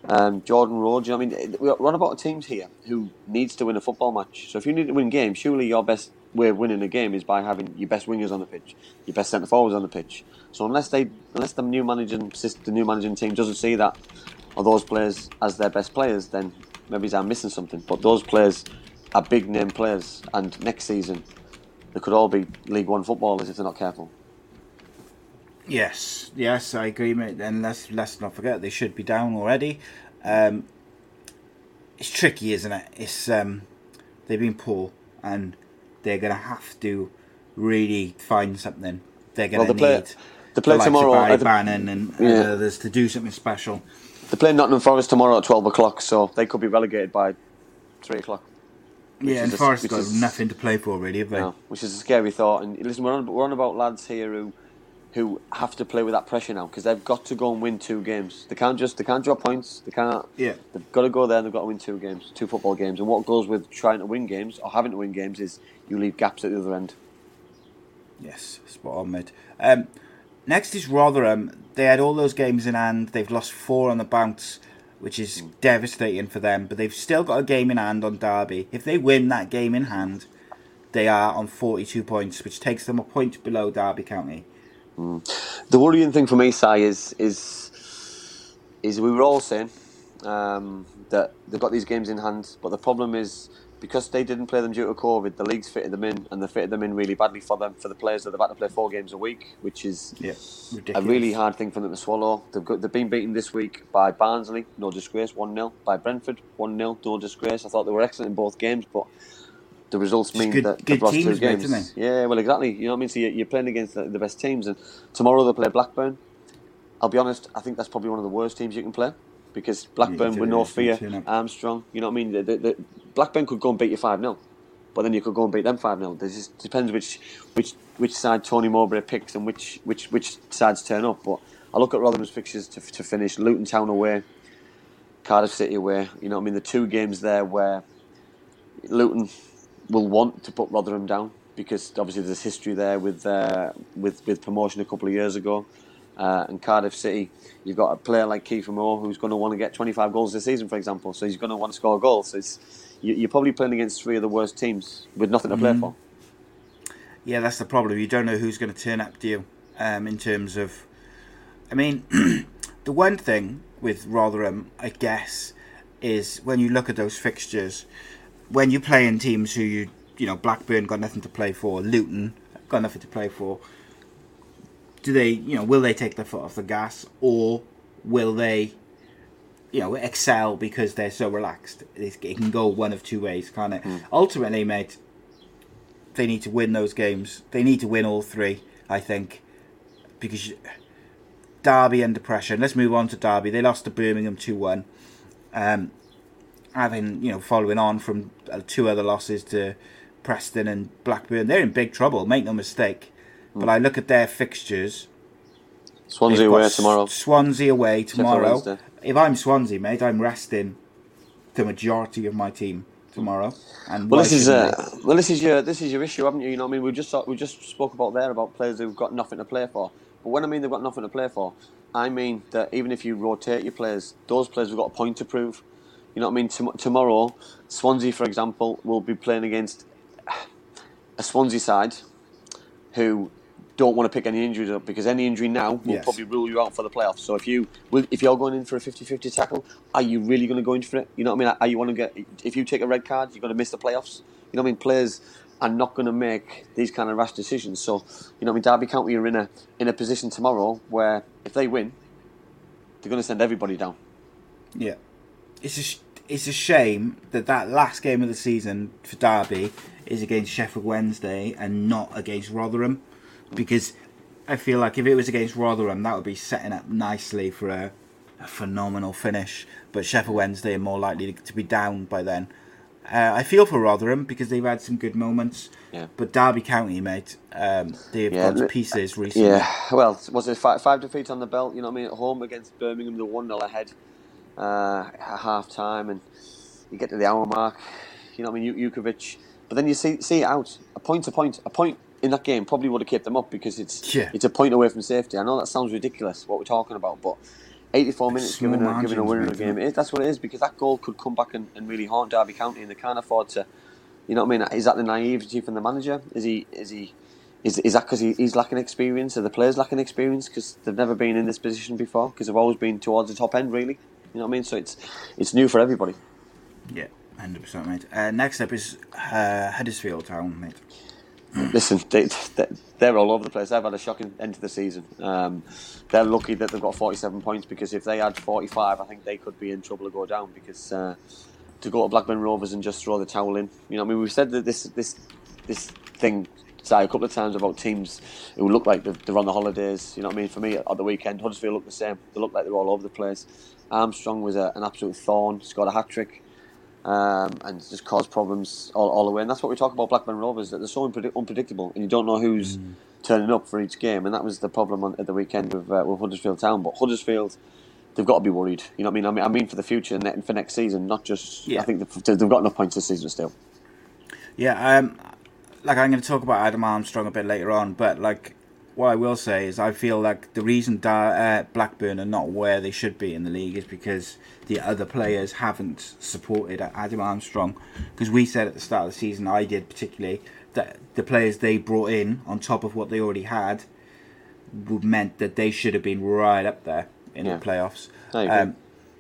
Um, Jordan Rhodes, you know, I mean, we're on about teams here who needs to win a football match. So if you need to win games, surely your best way of winning a game is by having your best wingers on the pitch, your best centre forwards on the pitch. So unless they, unless the new managing the new managing team doesn't see that or those players as their best players, then maybe they're missing something. But those players are big name players, and next season they could all be League One footballers if they're not careful. Yes, yes, I agree, mate. And let's let's not forget they should be down already. Um, it's tricky, isn't it? It's um, they've been poor, and they're gonna have to really find something. They're gonna Well, they play- need play the likes of tomorrow Barry at the- Bannan and, and Yeah. others to do something special. They play Nottingham Forest tomorrow at twelve o'clock, so they could be relegated by three o'clock. yeah, and a- Forest got is- nothing to play for, really, have they? No, which is a scary thought. And listen, we're on, we're on about lads here who who have to play with that pressure now because they've got to go and win two games. They can't just they can't drop points. They can't. Yeah. They've got to go there and they've got to win two games, two football games. And what goes with trying to win games or having to win games is you leave gaps at the other end. Yes, spot on, mate. Um, next is Rotherham. They had all those games in hand. They've lost four on the bounce, which is Hmm. devastating for them. But they've still got a game in hand on Derby. If they win that game in hand, they are on 42 points, which takes them a point below Derby County. The worrying thing for me, Si, is is is we were all saying um, that they've got these games in hand, but the problem is because they didn't play them due to COVID, the league's fitted them in, and they fitted them in really badly for them for the players that they've had to play four games a week, which is Yeah, a really hard thing for them to swallow. They've got, they've been beaten this week by Barnsley, no disgrace, one 0 by Brentford, one 0 no disgrace. I thought they were excellent in both games, but the results mean good- that good they've lost two teams, mate, games. Yeah, well, exactly. You know what I mean. So you're, playing against the, best teams, and tomorrow they play Blackburn. I'll be honest. I think that's probably one of the worst teams you can play because Blackburn Yeah, with no fear. Armstrong. You know what I mean. The, the, the, Blackburn could go and beat you five 0 but then you could go and beat them five 0 It just depends which which which side Tony Mowbray picks and which which which sides turn up. But I look at Rotherham's fixtures to, to finish: Luton Town away, Cardiff City away. You know what I mean. The two games there where Luton will want to put Rotherham down because obviously there's history there with uh, with with promotion a couple of years ago. Uh, and Cardiff City, you've got a player like Kiefer Moore who's going to want to get 25 goals this season, for example. So he's going to want to score goals. So it's, you, you're probably playing against three of the worst teams with nothing to play for. Yeah, that's the problem. You don't know who's going to turn up, do you? Um, in terms of, I mean, the one thing with Rotherham, I guess, is when you look at those fixtures, when you're playing teams who you, you know, Blackburn got nothing to play for, Luton got nothing to play for. Do they, you know, will they take their foot off the gas, or will they, you know, excel because they're so relaxed? It can go one of two ways, can't it? Ultimately, mate, they need to win those games. They need to win all three, I think, because you- Derby under pressure. And let's move on to Derby. They lost to Birmingham two one. Um, having you know following on from uh, two other losses to Preston and Blackburn, they're in big trouble. Make no mistake. But I look at their fixtures. Swansea away tomorrow. Swansea away tomorrow. If I'm Swansea, mate, I'm resting the majority of my team tomorrow. And Well, this is uh, well, this is your this is your issue, haven't you? You know, I mean, we just saw, we just spoke about there about players who've got nothing to play for. But when I mean they've got nothing to play for, I mean that even if you rotate your players, those players have got a point to prove. You know what I mean? Tom- tomorrow, Swansea, for example, will be playing against a Swansea side who don't want to pick any injuries up because any injury now will Yes. probably rule you out for the playoffs. So if you if you're going in for a 50-50 tackle, are you really going to go in for it? You know what I mean? Are you want to get if you take a red card, you're going to miss the playoffs. You know what I mean? Players are not going to make these kind of rash decisions. So you know what I mean? Derby County are in a in a position tomorrow where if they win, they're going to send everybody down. Yeah, it's a it's a shame that that last game of the season for Derby is against Sheffield Wednesday and not against Rotherham, because I feel like if it was against Rotherham, that would be setting up nicely for a, a phenomenal finish. But Sheffield Wednesday are more likely to be down by then. Uh, I feel for Rotherham because they've had some good moments. Yeah. But Derby County, mate, um, they've Yeah, gone to pieces recently. Yeah, well, was it five, five defeats on the belt? You know what I mean? At home against Birmingham, they're 1 0 ahead uh, at half time, and you get to the hour mark. You know what I mean? Ju- Jutkiewicz. But then you see see it out. A point to point. A point in that game probably would have kept them up because it's Yeah. it's a point away from safety. I know that sounds ridiculous, what we're talking about, but 84 minutes Small giving a, giving a winner the game. It is, that's what it is because that goal could come back and, and really haunt Derby County, and they can't afford to. You know what I mean? Is that the naivety from the manager? Is he? Is he? Is, is that because he, he's lacking experience? Are the players lacking experience because they've never been in this position before? Because they've always been towards the top end, really. You know what I mean? So it's it's new for everybody. Yeah, 100%, mate. Uh, next up is uh, Huddersfield Town, mate. Listen, they, they, they're all over the place. They've had a shocking end to the season. Um, they're lucky that they've got 47 points because if they had 45, I think they could be in trouble to go down because uh, to go to Blackburn Rovers and just throw the towel in. You know, what I mean, we've said that this this this thing Si, a couple of times about teams who look like they're, they're on the holidays. You know what I mean? For me, at the weekend, Huddersfield look the same. They look like they're all over the place. Armstrong was a, an absolute thorn. Scored a hat trick. Um, and just caused problems all, all the way. And that's what we talk about Blackburn Rovers that they're so unpredict- unpredictable, and you don't know who's turning up for each game. And that was the problem on, at the weekend with, uh, with Huddersfield Town. But Huddersfield, they've got to be worried. You know what I mean? I mean, I mean for the future and for next season, not just. Yeah. I think they've, they've got enough points this season still. Yeah, um, like I'm going to talk about Adam Armstrong a bit later on, but like what I will say is I feel like the reason uh, Blackburn are not where they should be in the league is because the other players haven't supported Adam Armstrong. Because we said at the start of the season, I did particularly, that the players they brought in on top of what they already had would meant that they should have been right up there in Yeah. the playoffs. Um,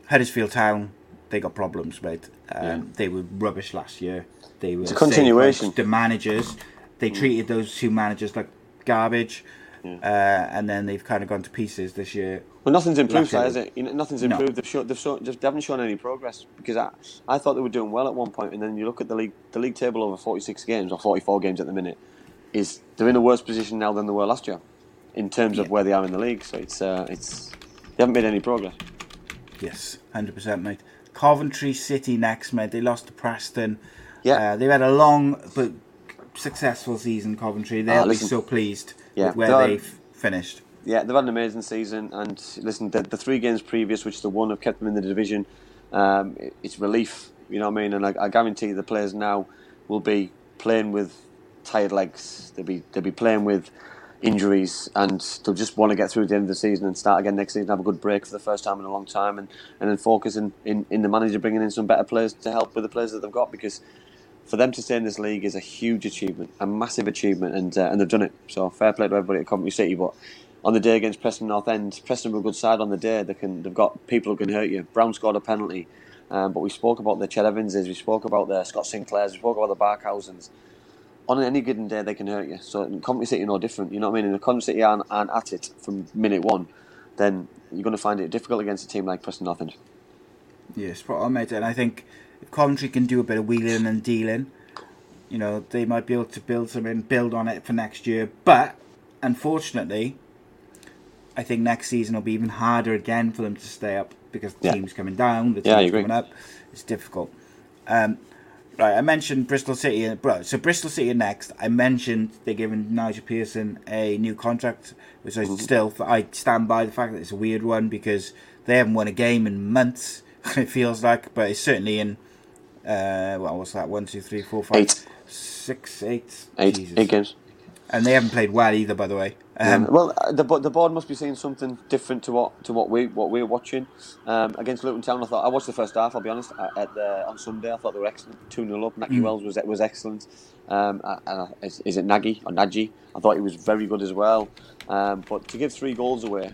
Huddersfield Town, they got problems, mate. Um, Yeah. They were rubbish last year. They were a saved continuation. The managers, they treated those two managers like garbage, uh, and then they've kind of gone to pieces this year. Well, nothing's improved, has it? You know, nothing's No. improved. They've, shown, they've, shown, they've, they haven't shown any progress because I, I thought they were doing well at one point, and then you look at the league, the league table over 46 games or 44 games at the minute, is they're in a worse position now than they were last year, in terms of where they are in the league. So it's uh, it's they haven't made any progress. Yes, hundred percent, mate. Coventry City next, mate. They lost to Preston. Yeah. uh, they've had a long but successful season. Coventry, they'll Ah, be so pleased Yeah, where they've finished. Yeah, they've had an amazing season, and listen, the, the three games previous, which the one have kept them in the division, um, it- it's relief. You know what I mean? And I, I guarantee the players now will be playing with tired legs. They'll be they'll be playing with injuries, and they'll just want to get through the end of the season and start again next season. Have a good break for the first time in a long time, and, and then focus in, in, in the manager bringing in some better players to help with the players that they've got because. For them to stay in this league is a huge achievement, a massive achievement, and uh, and they've done it. So fair play to everybody at Coventry City. But on the day against Preston North End, Preston were a good side on the day. They can, they've got people who can hurt you. Brown scored a penalty, um, but we spoke about the Ched Evanses, we spoke about the Scott Sinclairs, we spoke about the Barkhuizens. On any given day, they can hurt you. So Coventry City are no different. You know what I mean? If Coventry City aren't, aren't at it from minute one, then you're going to find it difficult against a team like Preston North End. Yeah, spot on, mate. And I think if Coventry can do a bit of wheeling and dealing, you know, they might be able to build something, build on it for next year. But unfortunately, I think next season will be even harder again for them to stay up because the Yeah. team's coming down, the team's agree. coming up. It's difficult. Um, right, I mentioned Bristol City. and- Bro, so Bristol City are next. I mentioned they're giving Nigel Pearson a new contract, which Mm-hmm. I still I stand by the fact that it's a weird one because they haven't won a game in months. It feels like, but it's certainly in. Uh, well, what's that? One, two, three, four, five, Eight. six, eight. Eight, Jesus. eight games. and they haven't played well either, by the way. Um, Um, well, uh, the the board must be seeing something different to what to what we what we're watching um, against Luton Town. I thought I watched the first half. I'll be honest. At, at the, on Sunday, I thought they were excellent. Two 0 up. Nakhi Wells was was excellent. Um, uh, uh, is, is it Nagy or Nagy? I thought he was very good as well. Um, but to give three goals away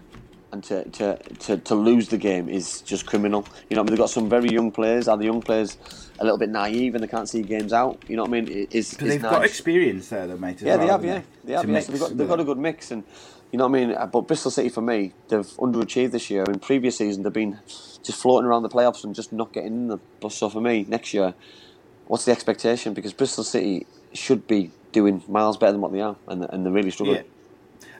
and to, to, to, to lose the game is just criminal. You know, I mean, they've got some very young players. Are the young players a little bit naive and they can't see games out? You know what I mean? It, it's, it's they've got experience there, though, mate. Yeah, they well, have. haven't Yeah, they have. Yeah, so they've got they've got a good mix, and you know what I mean. Uh, But Bristol City, for me, they've underachieved this year. In previous season, they've been just floating around the playoffs and just not getting in them. But so for me, next year, what's the expectation? Because Bristol City should be doing miles better than what they are, and and they're really struggling. Yeah.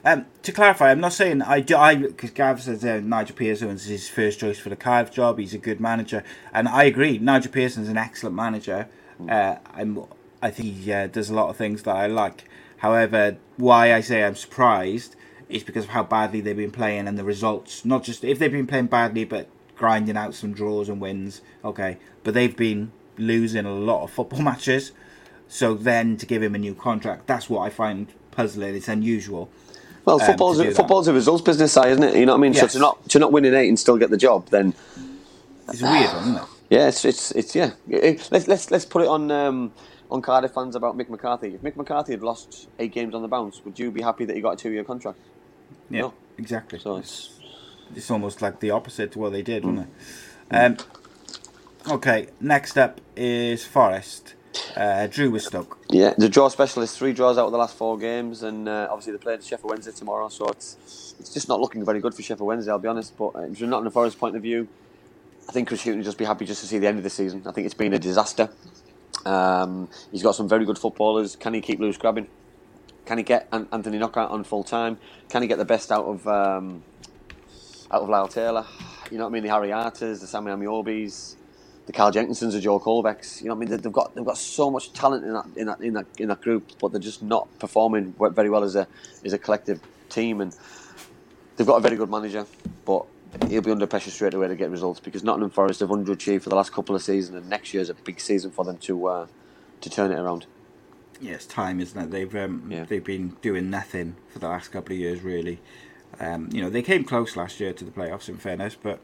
Um, to clarify, I'm not saying I do. I because Gav says uh, Nigel Pearson is his first choice for the Cardiff job. He's a good manager, and I agree. Nigel Pearson is an excellent manager. Uh, I'm, I think he uh, does a lot of things that I like. However, why I say I'm surprised is because of how badly they've been playing and the results. Not just if they've been playing badly, but grinding out some draws and wins. Okay, but they've been losing a lot of football matches. So then to give him a new contract, that's what I find puzzling. It's unusual. Well, um, football's do a, that. football's a results business side, isn't it? You know what I mean? Yes. So to not to not win an eight and still get the job, then It's weird isn't it? yeah, it's it's, it's yeah. It- let's let's let's put it on um, on Cardiff fans about Mick McCarthy. If Mick McCarthy had lost eight games on the bounce, would you be happy that he got a two year contract? Yeah, No. exactly. So it's it's almost like the opposite to what they did, wasn't it? Um, okay, next up is Forest. Uh, Drew was stuck. yeah, the draw specialist, three draws out of the last four games, and uh, obviously they played Sheffield Wednesday tomorrow, so it's it's just not looking very good for Sheffield Wednesday. I'll be honest, but uh, from Nottingham Forest point of view, I think Chris Hughton would just be happy just to see the end of the season. I think it's been a disaster. Um, he's got some very good footballers. Can he keep Lewis Grabban? Can he get An- Anthony Knockaert on full time? Can he get the best out of um, out of Lyle Taylor? You know what I mean? The Harry Arters, the Sammy Ameobis, the Carl Jenkinsons, the Joe Colbecks. You know what I mean? They- They've got they've got so much talent in that in that in that in that group, but they're just not performing very well as a as a collective team. And they've got a very good manager, but he'll be under pressure straight away to get results because Nottingham Forest have underachieved for the last couple of seasons, and next year's a big season for them to uh, to turn it around. Yeah, it's time, isn't it? They've um, Yeah. they've been doing nothing for the last couple of years, really. Um, you know, they came close last year to the playoffs, in fairness, but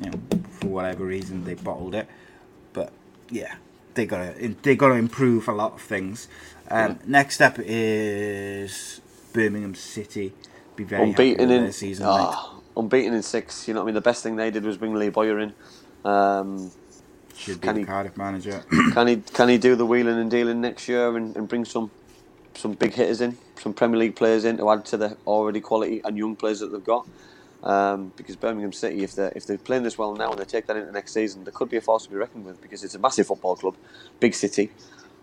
you know, for whatever reason, they bottled it. But yeah, they gotta they gotta improve a lot of things. Um, Next up is Birmingham City. Be very unbeaten in season. ah, unbeaten in six. You know what I mean? The best thing they did was bring Lee Bowyer in. Um. Should be can the he- Cardiff manager. can he can he do the wheeling and dealing next year and, and bring some some big hitters in, some Premier League players in to add to the already quality and young players that they've got? Um, because Birmingham City, if they if they're playing this well now and they take that into next season, there could be a force to be reckoned with because it's a massive football club, big city.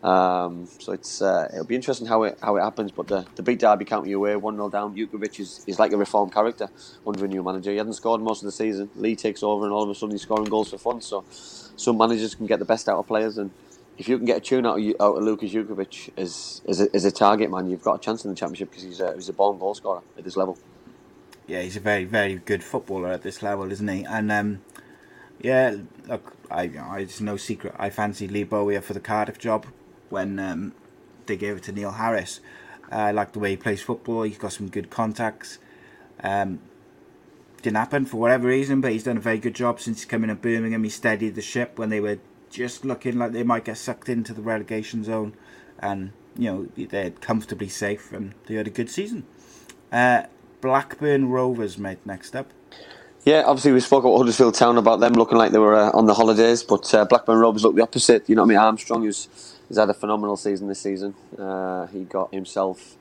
Um, so it's uh, it'll be interesting how it how it happens. But the, the beat Derby County away, one 0 down. Jutkiewicz is, is like a reformed character under a new manager. He hadn't scored most of the season. Lee takes over, and all of a sudden he's scoring goals for fun. So some managers can get the best out of players, and if you can get a tune out of, out of Lukas Jutkiewicz as, as, a, as a target man, you've got a chance in the championship because he's a, he's a born goal scorer at this level. Yeah, he's a very, very good footballer at this level, isn't he? And um, yeah, look, I, I, it's no secret. I fancied Lee Bowyer for the Cardiff job when um, they gave it to Neil Harris. I like the way he plays football. He's got some good contacts. Um, didn't happen for whatever reason, but he's done a very good job since in at Birmingham. He steadied the ship when they were just looking like they might get sucked into the relegation zone, and you know they're comfortably safe and they had a good season. Uh, Blackburn Rovers, mate. Next up, Yeah, obviously we spoke about Huddersfield Town about them looking like they were uh, on the holidays, but uh, Blackburn Rovers look the opposite. You know what I mean? Armstrong, has had a phenomenal season this season. Uh, he got himself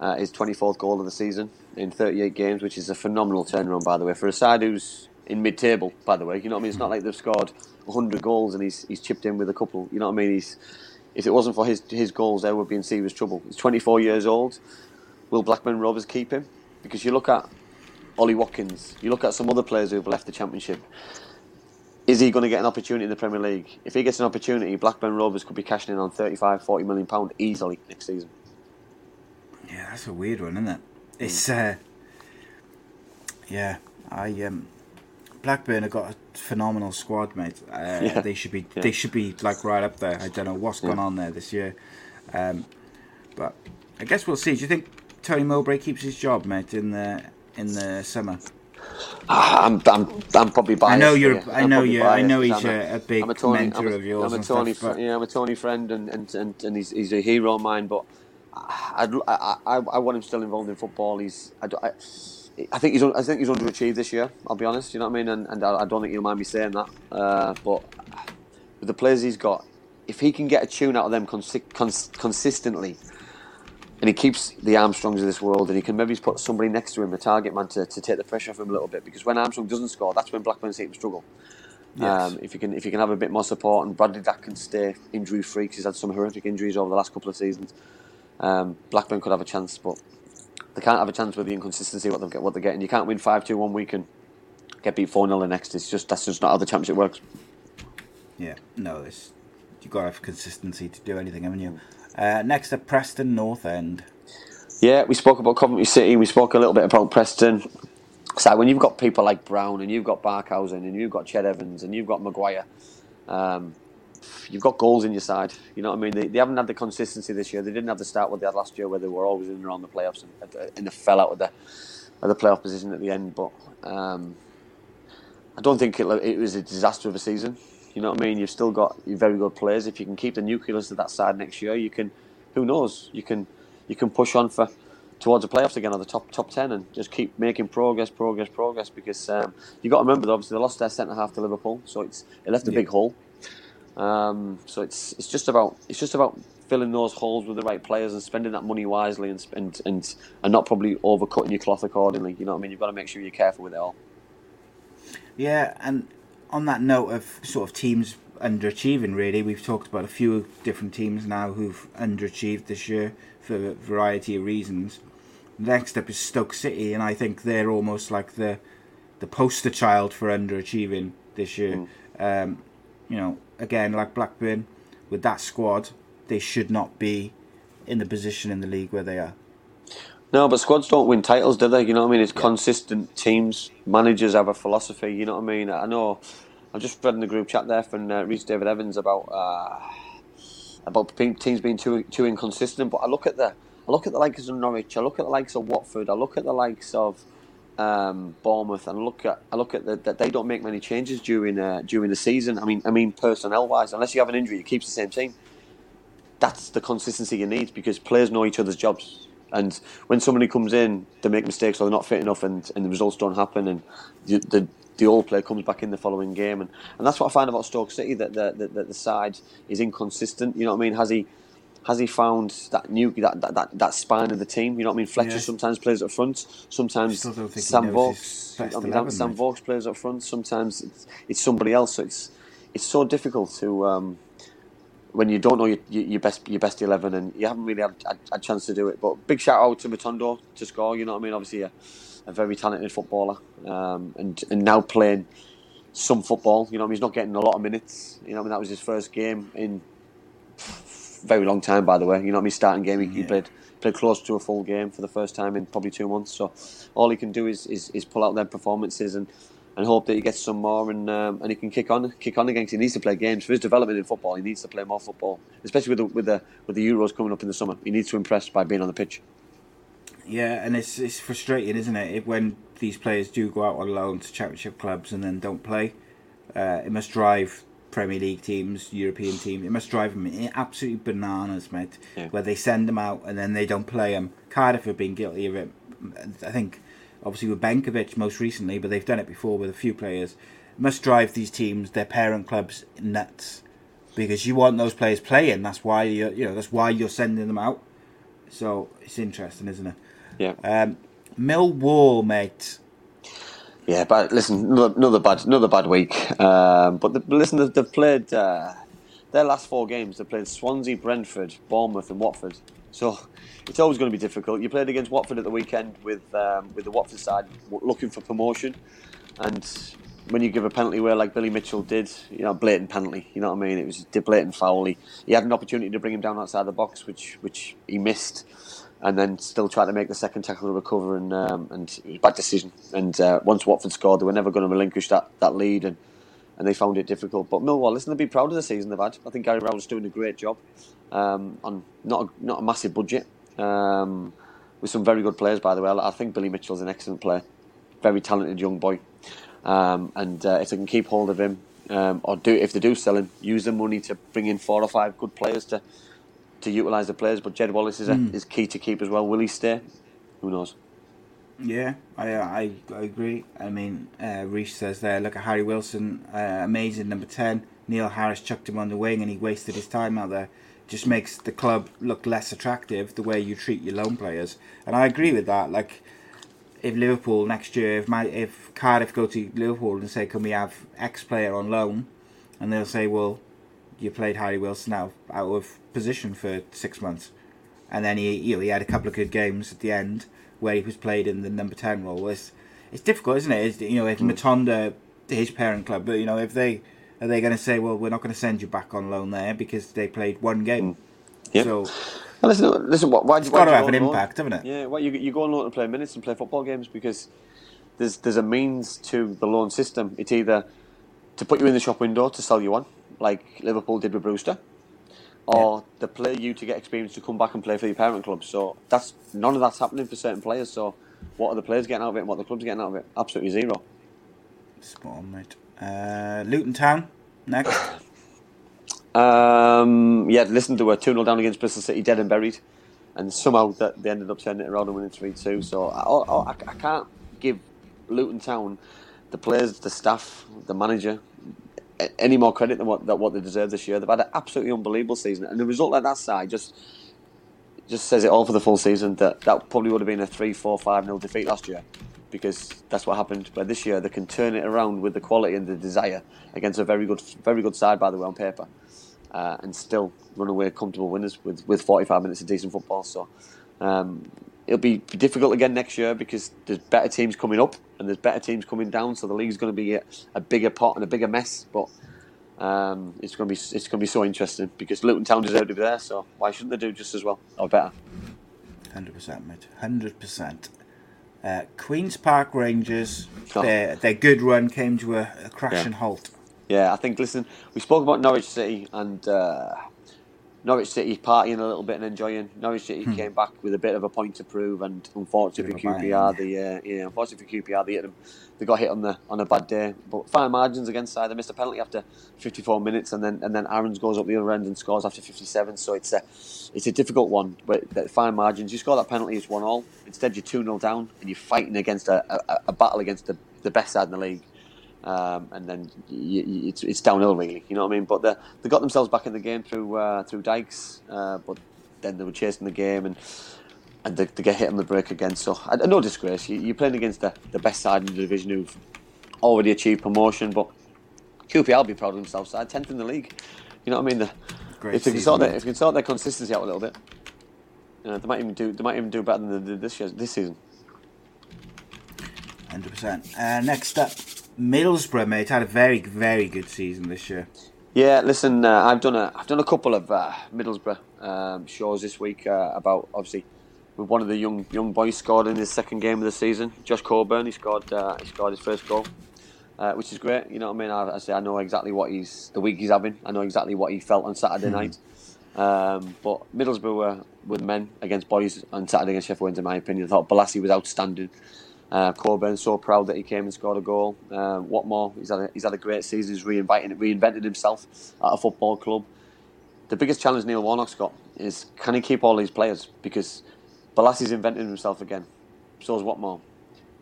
uh, his 24th goal of the season in 38 games, which is a phenomenal turnaround, by the way, for a side who's in mid-table. By the way, you know what I mean? It's not like they've scored 100 goals and he's he's chipped in with a couple. You know what I mean? He's if it wasn't for his his goals, they would be in serious trouble. He's 24 years old. Will Blackburn Rovers keep him? Because you look at Ollie Watkins, you look at some other players who've left the Championship. Is he going to get an opportunity in the Premier League? If he gets an opportunity, Blackburn Rovers could be cashing in on 35, 40 million pound easily next season. yeah, that's a weird one, isn't it? It's uh, yeah, I um, Blackburn have got a phenomenal squad, mate. Uh, Yeah. They should be Yeah. they should be like right up there. I don't know what's Yeah. gone on there this year, um, but I guess we'll see. Do you think Tony Mowbray keeps his job, mate, in the in the summer? Ah, I'm, I'm, I'm probably biased. I know you're-. I know you- I know he's a- a big I'm a Tony, mentor I'm a, of yours I'm a Tony, stuff, but- yeah, I'm a Tony friend, and, and, and, and he's, he's a hero of mine. But I'd, I, I, I want him still involved in football. He's, I, I, I think he's, I think he's underachieved this year. I'll be honest. You know what I mean? And, and I, I don't think you'll mind me saying that. Uh, but with the players he's got, if he can get a tune out of them consi- cons- consistently, and he keeps the Armstrongs of this world, and he can maybe put somebody next to him, a target man, to, to take the pressure off him a little bit. Because when Armstrong doesn't score, that's when Blackburn seem to struggle. Yes. Um, if you can, if you can have a bit more support, and Bradley Dack can stay injury free, 'cause he's had some horrific injuries over the last couple of seasons. Um, Blackburn could have a chance, but they can't have a chance with the inconsistency what they've what they're getting. You can't win five two one week and get beat four 0 the next. It's just that's just not how the championship works. Yeah, no, it's you've got to have consistency to do anything, haven't you? Uh, next up, Preston North End. Yeah, we spoke about Coventry City. We spoke a little bit about Preston. So when you've got people like Brown and you've got Barkhuizen and you've got Ched Evans and you've got Maguire, um, you've got goals in your side. You know what I mean? They, they haven't had the consistency this year. They didn't have the start what they had last year, where they were always in and around the playoffs and, and they fell out of the of the playoff position at the end. But um, I don't think it, it was a disaster of a season. You know what I mean? You've still got very good players. If you can keep the nucleus of that side next year, you can. Who knows? You can you can push on for towards the playoffs again, or the top top ten, and just keep making progress, progress, progress. Because um, you got to remember, obviously, they lost their centre half to Liverpool, so it's it left a big hole. Um, so it's it's just about it's just about filling those holes with the right players and spending that money wisely and and and, and not probably overcutting your cloth accordingly. You know what I mean? You've got to make sure you're careful with it all. Yeah, and on that note of sort of teams underachieving, really, we've talked about a few different teams now who've underachieved this year for a variety of reasons. Next up is Stoke City, and I think they're almost like the the poster child for underachieving this year. Um, you know, again, like Blackburn, with that squad, they should not be in the position in the league where they are. No, but squads don't win titles, do they? You know what I mean? It's consistent teams. Managers have a philosophy. You know what I mean? I know. I've just read in the group chat there from uh, Reece David Evans about uh, about teams being too too inconsistent. But I look at the I look at the likes of Norwich. I look at the likes of Watford. I look at the likes of um, Bournemouth, and I look at I look at the, that they don't make many changes during uh, during the season. I mean, I mean personnel wise, unless you have an injury, it keeps the same team. That's the consistency you need because players know each other's jobs. And when somebody comes in, they make mistakes or they're not fit enough, and, and the results don't happen, and the, the the old player comes back in the following game, and, and that's what I find about Stoke City that the, that the side is inconsistent. You know what I mean? Has he has he found that new that, that, that, that spine of the team? You know what I mean? Fletcher Yeah. sometimes plays up front, sometimes Still don't think he Sam Vokes. I mean, 11, Sam. Vokes plays up front. Sometimes it's, it's somebody else. So it's it's so difficult to. Um, when you don't know your, your best your best eleven and you haven't really had a chance to do it. But big shout out to Matondo to score. You know what I mean? Obviously a, a very talented footballer um, and and now playing some football. You know, what I mean? he's not getting a lot of minutes. You know, what I mean that was his first game in very long time, by the way. You know, what I mean starting game he, he played played close to a full game for the first time in probably two months. So all he can do is is, is pull out their performances and. And hope that he gets some more, and um, and he can kick on, kick on again. he needs to play games for his development in football. He needs to play more football, especially with the with the with the Euros coming up in the summer. He needs to impress by being on the pitch. Yeah, and it's it's frustrating, isn't it? If, when these players do go out on loan to championship clubs and then don't play, uh, it must drive Premier League teams, European teams. It must drive them absolutely bananas, mate. Yeah. Where they send them out and then they don't play them. Cardiff have been guilty of it. I think, obviously with Benkovic most recently, but they've done it before with a few players. Must drive these teams, their parent clubs, nuts because you want those players playing. That's why you you know that's why you're sending them out. So it's interesting, isn't it? Yeah, Um, Millwall, mate. yeah. But listen, another, bad another bad week. Um, but the, listen, they've, they've played uh, their last four games. They played Swansea, Brentford, Bournemouth, and Watford. So it's always going to be difficult. You played against Watford at the weekend with um, with the Watford side looking for promotion, and when you give a penalty away like Billy Mitchell did, you know, blatant penalty. You know what I mean? It was a blatant foul. He, had an opportunity to bring him down outside the box, which which he missed, and then still tried to make the second tackle to recover, and um, and a bad decision. And uh, once Watford scored, they were never going to relinquish that, that lead, and and they found it difficult. But Millwall, listen, they'll be proud of the season they've had. I think Gary Rowett's doing a great job um, on not a, not a massive budget. Um, with some very good players, by the way. I think Billy Mitchell's an excellent player, very talented young boy. Um, and uh, if they can keep hold of him, um, or do if they do sell him, use the money to bring in four or five good players to to utilise the players. But Jed Wallace is a, is key to keep as well. Will he stay? Who knows? Yeah, I I, I agree. I mean, uh, Reece says there, look at Harry Wilson, uh, amazing number 10. Neil Harris chucked him on the wing and he wasted his time out there. Just makes the club look less attractive the way you treat your loan players. And I agree with that. Like, if Liverpool next year, if my if Cardiff go to Liverpool and say, can we have X player on loan? And they'll say, well, you played Harry Wilson out, out of position for six months. and then he you know he had a couple of good games at the end where he was played in the number ten role. It's it's difficult, isn't it? It's, you know, if mm. Matondo, his parent club, but you know if they are they going to say, well, we're not going to send you back on loan there because they played one game? Mm. Yeah. So Well, listen, listen. Why, why, It's why gotta you have an on loan? impact, haven't it? Yeah. Well, you you go on loan to play minutes and play football games because there's there's a means to the loan system. It's either to put you in the shop window to sell you on, like Liverpool did with Brewster, or to play you to get experience to come back and play for your parent club. So that's none of that's happening for certain players. So what are the players getting out of it? and What are the clubs getting out of it? Absolutely zero. spot on, mate. Uh, Luton Town next. Um, yeah, listen to a 2 0 down against Bristol City, dead and buried. And somehow they ended up turning it around and winning 3 2. So I, I, I can't give Luton Town, the players, the staff, the manager, any more credit than what, what they deserve this year. They've had an absolutely unbelievable season. And the result like that side just just says it all for the full season that that probably would have been a 3 4 5 0 defeat last year because that's what happened. But this year they can turn it around with the quality and the desire against a very good very good side, by the way, on paper uh, and still run away comfortable winners with, with 45 minutes of decent football. So um, it'll be difficult again next year because there's better teams coming up and there's better teams coming down. So the league's going to be a, a bigger pot and a bigger mess. But um, it's going to be it's going to be so interesting because Luton Town deserve to be there. So why shouldn't they do just as well or better? Hundred percent, mate. Hundred percent. Uh, Queens Park Rangers. Oh. Their their good run came to a, a crashing Yeah. halt. Yeah, I think. Listen, we spoke about Norwich City and uh, Norwich City partying a little bit and enjoying. Norwich City came back with a bit of a point to prove, and unfortunately for Hmm. QPR, the uh, yeah, unfortunately for QPR, they hit them. They got hit on the on a bad day, but fine margins against side. They missed a penalty after 54 minutes, and then and then Aaron's goes up the other end and scores after 57. So it's a it's a difficult one, but fine margins. You score that penalty, it's one all. Instead, you're two 0 down, and you're fighting against a, a, a battle against the, the best side in the league um, and then y y it's, it's downhill really. You know what I mean? But they they got themselves back in the game through uh, through Dykes, uh, but then they were chasing the game and and they, they get hit on the break again. So uh, no disgrace. You, you're playing against the, the best side in the division who've already achieved promotion, but QPR will be proud of themselves. Side tenth in the league. You know what I mean? The, Great if they can sort their, if they can sort their consistency out a little bit, uh, they might even do they might even do better than they did this year this season. Hundred percent. Uh, next up, Middlesbrough, mate, had a very very good season this year. Yeah, listen, uh, I've done a I've done a couple of uh, Middlesbrough um, shows this week uh, about obviously with one of the young young boys scored in his second game of the season, Josh Coburn. He scored uh, he scored his first goal, uh, which is great. You know what I mean? I, I say I know exactly what he's the week he's having. I know exactly what he felt on Saturday night. Um, but Middlesbrough were with men against boys on Saturday against Sheffield Wednesday, in my opinion. I thought Bolasie was outstanding. Uh, Coburn so proud that he came and scored a goal. Uh, what more? He's had a, he's had a great season. He's reinvented reinvented himself at a football club. The biggest challenge Neil Warnock's got is can he keep all these players? Because Bolasie's invented himself again. So's Watmore.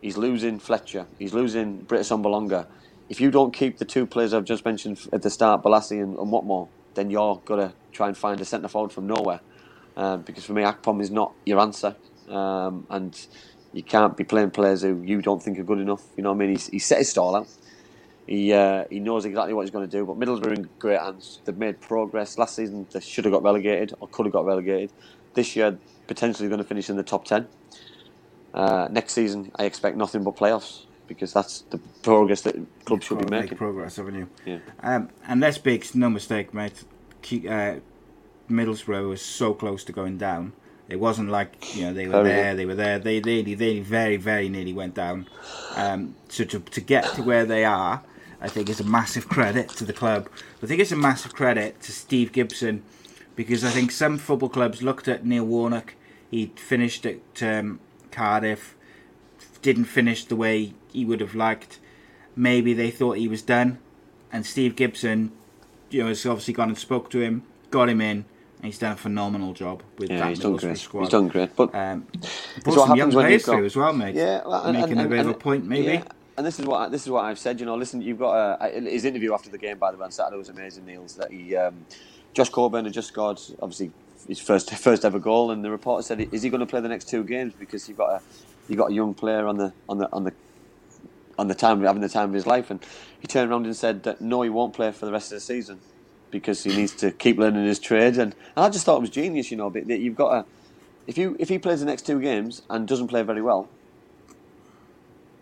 He's losing Fletcher. He's losing Britt Assombalonga. If you don't keep the two players I've just mentioned at the start, Balassi and, and Watmore, then you're gonna try and find a centre forward from nowhere. Um, because for me, Akpom is not your answer, um, and you can't be playing players who you don't think are good enough. You know what I mean? He's, he set his stall out. He uh, he knows exactly what he's going to do. But Middlesbrough are in great hands. They've made progress. Last season they should have got relegated or could have got relegated. This year potentially going to finish in the top ten. Uh, next season I expect nothing but playoffs because that's the progress that clubs should be making. progress, haven't you? Yeah. Um, and let's be no mistake, mate. Uh, Middlesbrough was so close to going down. It wasn't like you know they were there, they were there. They they they very very nearly went down. Um, so to to get to where they are, I think is a massive credit to the club. I think it's a massive credit to Steve Gibson because I think some football clubs looked at Neil Warnock. He finished at um, Cardiff, didn't finish the way he would have liked. Maybe they thought he was done, and Steve Gibson, you know, has obviously gone and spoke to him, got him in, he's done a phenomenal job with Yeah, that he's done great. squad. He's done great. But Um, It's what happens when players you've got- as well, mate. Yeah, well, and, making and, a bit of a point, maybe. Yeah, and this is what this is what I've said. You know, listen, you've got a, his interview after the game by the way on Saturday was amazing. Niels that he, um, Josh Coburn had just scored obviously his first first ever goal, and the reporter said, "Is he going to play the next two games because you've got a you got a young player on the on the on the on the time having the time of his life?" And he turned around and said that no, he won't play for the rest of the season because he needs to keep learning his trade. And, and I just thought it was genius. You know, that that you've got a if you if he plays the next two games and doesn't play very well,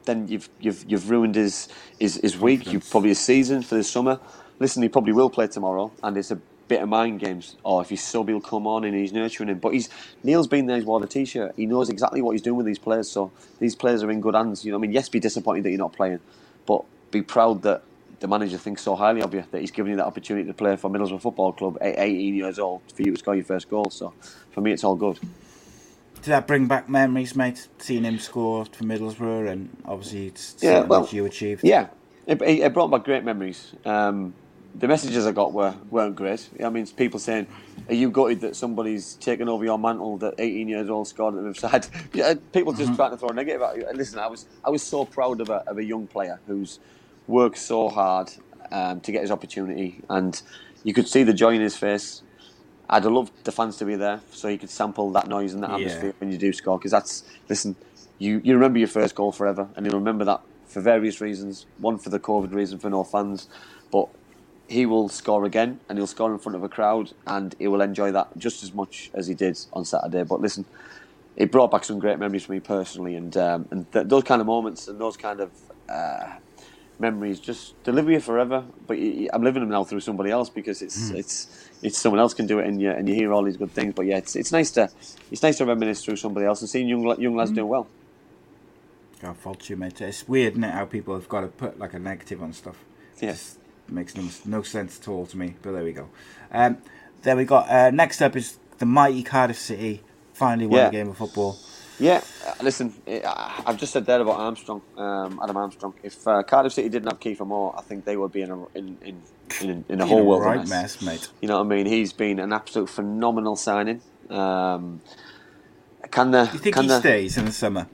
then you've you've you've ruined his his, his week, you've probably his season for the summer. listen, he probably will play tomorrow, and it's a bit of mind games. Or if he's sub, he'll come on and he's nurturing him. But he's Neil's been there. He's worn t-shirt. He knows exactly what he's doing with these players. So these players are in good hands. You know, I mean, yes, be disappointed that you're not playing, but be proud that the manager thinks so highly of you that he's given you that opportunity to play for Middlesbrough Football Club at 18 years old for you to score your first goal. So for me, it's all good. Did that bring back memories, mate? Seeing him score for Middlesbrough and obviously it's Yeah, well, you achieved. Yeah, it, it brought back great memories. Um, the messages I got were weren't great. I mean, people saying, "Are you gutted that somebody's taken over your mantle that 18 years old scored at the side?" People just trying to throw a negative at you. Listen, I was I was so proud of a of a young player who's worked so hard um, to get his opportunity, and you could see the joy in his face. I'd have loved the fans to be there so you could sample that noise and that Yeah. atmosphere when you do score. Because that's listen, you you remember your first goal forever, and you'll remember that for various reasons. One for the COVID reason for no fans, but he will score again, and he'll score in front of a crowd, and he will enjoy that just as much as he did on Saturday. But listen, it brought back some great memories for me personally, and um, and th- those kind of moments and those kind of uh, memories just deliver you forever. But I'm living them now through somebody else because it's it's it's someone else can do it, and you and you hear all these good things. But yeah, it's it's nice to it's nice to reminisce through somebody else and seeing young young lads doing well. God, fault you, mate. It's weird, isn't it, how people have got to put like a negative on stuff. Yeah. Makes no, no sense at all to me, but there we go. Um, there we go. Uh, next up is the mighty Cardiff City. Finally won Yeah. a game of football. Yeah, uh, listen, uh, I've just said there about Armstrong, um, Adam Armstrong. If uh, Cardiff City didn't have Kiefer Moore, I think they would be in a in in in, in a whole world right mess. mess, mate. You know what I mean? He's been an absolute phenomenal signing. Um, can the You think can he the, stays in the summer?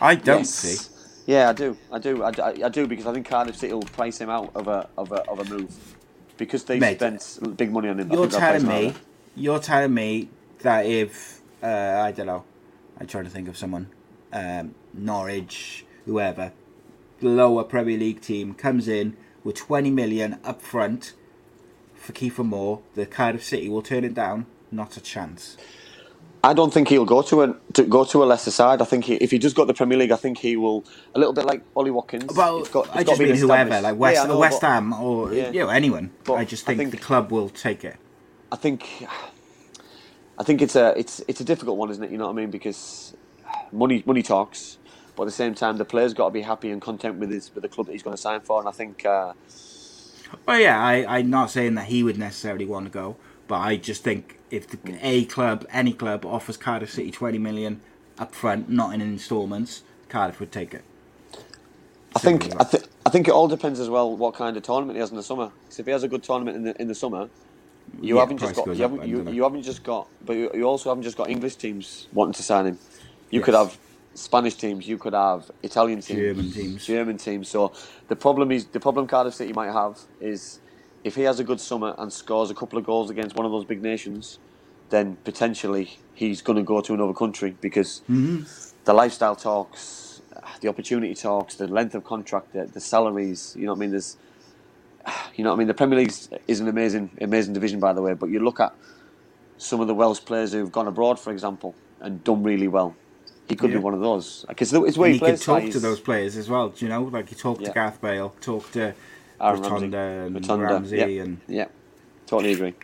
I don't Yes. see. Yeah, I do. I do. I, do- I do because I think Cardiff City will price him out of a of a of a move because they spent big money on him. You're think they'll price telling me, you're telling me that if uh, I don't know, I'm trying to think of someone, um, Norwich, whoever, the lower Premier League team comes in with 20 million up front for Kiefer Moore, the Cardiff City will turn it down. Not a chance. I don't think he'll go to a to go to a lesser side. I think he, if he just got the Premier League, I think he will a little bit like Ollie Watkins. Well, It's got- it's I just to mean whoever, like West, Yeah, know, West Ham or Yeah. you know anyone. But I just I think, think- the club will take it. I think I think it's a it's it's a difficult one, isn't it? You know what I mean? Because money money talks, but at the same time, the player's got to be happy and content with his with the club that he's going to sign for. And I think uh, Well, yeah, I, I'm not saying that he would necessarily want to go, but I just think if the, a club, any club, offers Cardiff City 20 million up front, not in instalments, Cardiff would take it. I think I, th- I think it all depends as well what kind of tournament he has in the summer. 'Cause if he has a good tournament in the in the summer, you Yeah, haven't just got you haven't, you, you haven't just got, but you, you also haven't just got English teams wanting to sign him. You could have Spanish teams, you could have Italian teams, German teams. German teams. So the problem is the problem Cardiff City might have is if he has a good summer and scores a couple of goals against one of those big nations, then potentially he's going to go to another country because Mm-hmm. the lifestyle talks, the opportunity talks, the length of contract, the, the salaries. You know what I mean? There's, you know what I mean. The Premier League is an amazing, amazing division, by the way. But you look at some of the Welsh players who've gone abroad, for example, and done really well. He could Yeah. be one of those because it's where And he, he could talk he's- to those players as well, do you know? Like he talked to Gareth Bale, talked to Aaron Rotunda Ramsey. and Ramsey, yeah. and Yeah, totally agree.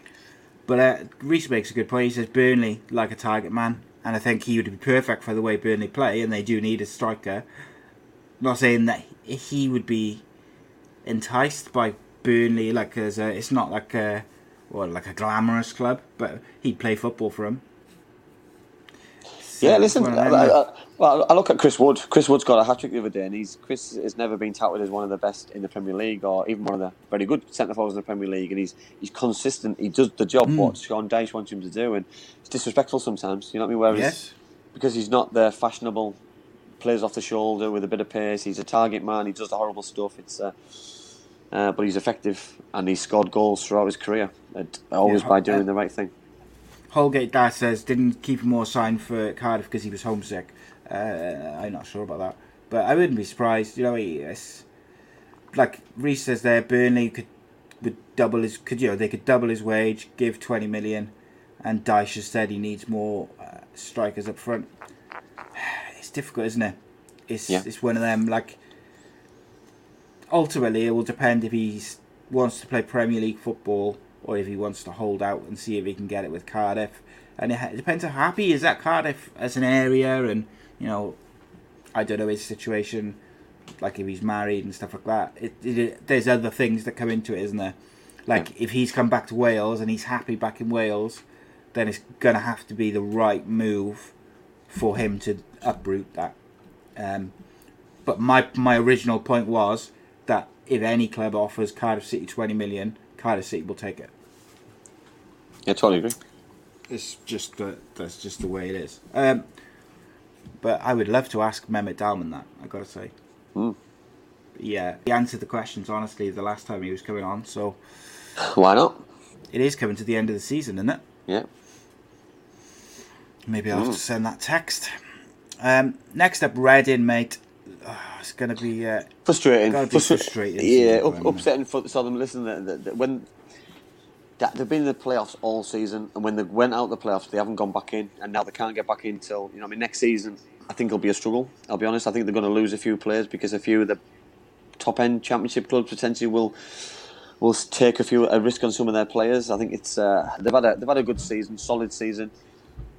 But uh, Reese makes a good point. He says Burnley like a target man, and I think he would be perfect for the way Burnley play, and they do need a striker. not saying that he would be enticed by Burnley, like as a, it's not like a well, like a glamorous club, but he'd play football for him. So Yeah, listen. I, I, well, I look at Chris Wood. Chris Wood's got a hat trick the other day, and he's Chris has never been touted as one of the best in the Premier League, or even one of the very good centre forwards in the Premier League. And he's he's consistent. He does the job Hmm. what Sean Dyche wants him to do, and it's disrespectful sometimes. You know what I mean? Whereas yes, because he's not the fashionable, plays off the shoulder with a bit of pace. He's a target man. He does the horrible stuff. It's. Uh, uh, but he's effective, and he's scored goals throughout his career, and always Yeah, by uh, doing the right thing. Holgate Dad says didn't Kiefer Moore signed for Cardiff because he was homesick. Uh, I'm not sure about that, but I wouldn't be surprised. You know, he, it's, like Reese says there, Burnley could would double his could you know they could double his wage, give 20 million, and Dyche has said he needs more uh, strikers up front. It's difficult, isn't it? It's Yeah. it's one of them like. Ultimately, it will depend if he wants to play Premier League football or if he wants to hold out and see if he can get it with Cardiff. And it, it depends how happy is at Cardiff as an area, and you know, I don't know his situation, like if he's married and stuff like that. It, it, there's other things that come into it, isn't there? Like if he's come back to Wales and he's happy back in Wales, then it's gonna have to be the right move for him to uproot that. Um, but my my original point was that if any club offers Cardiff City twenty million, Cardiff City will take it. Yeah, totally agree. It's just the, that's just the way it is. Um, but I would love to ask Mehmet Dalman that. I gotta say. Hmm. Yeah, he answered the questions honestly the last time he was coming on, so Why not? it is coming to the end of the season, isn't it? Yeah. Maybe I'll have to send that text. Um, next up, Reading, mate. Oh, it's gonna be. Uh, Frustrating. Be Frustra- frustrating, Yeah, up, upsetting for so them. Listen, the, the, the, when that, they've been in the playoffs all season, and when they went out the playoffs, they haven't gone back in, and now they can't get back in till you know. I mean, next season, I think it'll be a struggle. I'll be honest. I think they're going to lose a few players because a few of the top end championship clubs potentially will will take a few a risk on some of their players. I think it's uh, they've had a they've had a good season, solid season.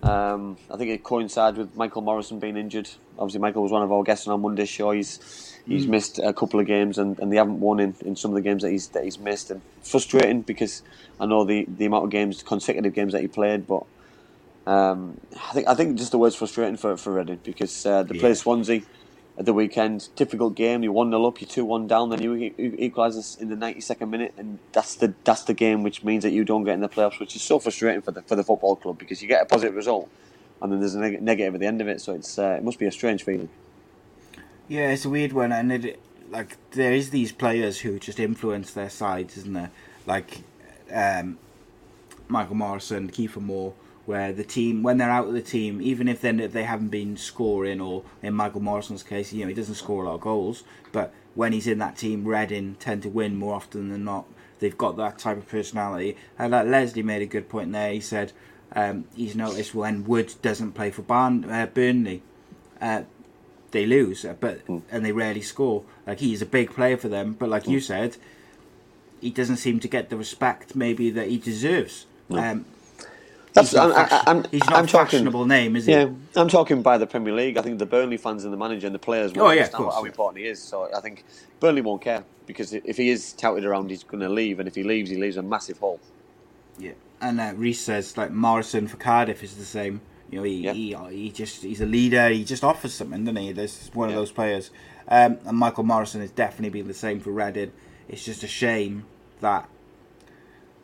Um, I think it coincided with Michael Morrison being injured. Obviously, Michael was one of our guests on our Monday show. He's he's missed a couple of games, and, and they haven't won in, in some of the games that he's that he's missed. And frustrating because I know the, the amount of games, consecutive games that he played, but um, I think I think just the word's frustrating for for Reading because uh, they play Swansea at the weekend. Difficult game. You one 0 up, You're two one down, then you equalise in the ninety second minute, and that's the that's the game which means that you don't get in the playoffs, which is so frustrating for the for the football club because you get a positive result, and then there's a neg- negative at the end of it. So it's uh, it must be a strange feeling. Yeah, it's a weird one, and it like there is these players who just influence their sides, isn't there? Like um, Michael Morrison, Kiefer Moore, where the team when they're out of the team, even if then they haven't been scoring, or in Michael Morrison's case, you know he doesn't score a lot of goals, but when he's in that team, Reading tend to win more often than not. They've got that type of personality, and like Leslie made a good point there. He said um, he's noticed when Wood doesn't play for Barn, uh, Burnley. Uh, they lose, uh, but and they rarely score. Like he's a big player for them, but like you said, he doesn't seem to get the respect maybe that he deserves. Um, That's he's not, I'm, fashion- I'm, he's not I'm a talking. fashionable name, is he? Yeah, I'm talking by the Premier League. I think the Burnley fans and the manager and the players will Oh, yeah, of understand course, how yeah. important he is. So I think Burnley won't care because if he is touted around, he's going to leave, and if he leaves, he leaves a massive hole. Yeah, and uh, Reese says like Morrison for Cardiff is the same. You know, he, Yeah. he he just he's a leader. He just offers something, doesn't he? This is one of those players. Um, and Michael Morrison has definitely been the same for Reading. It's just a shame that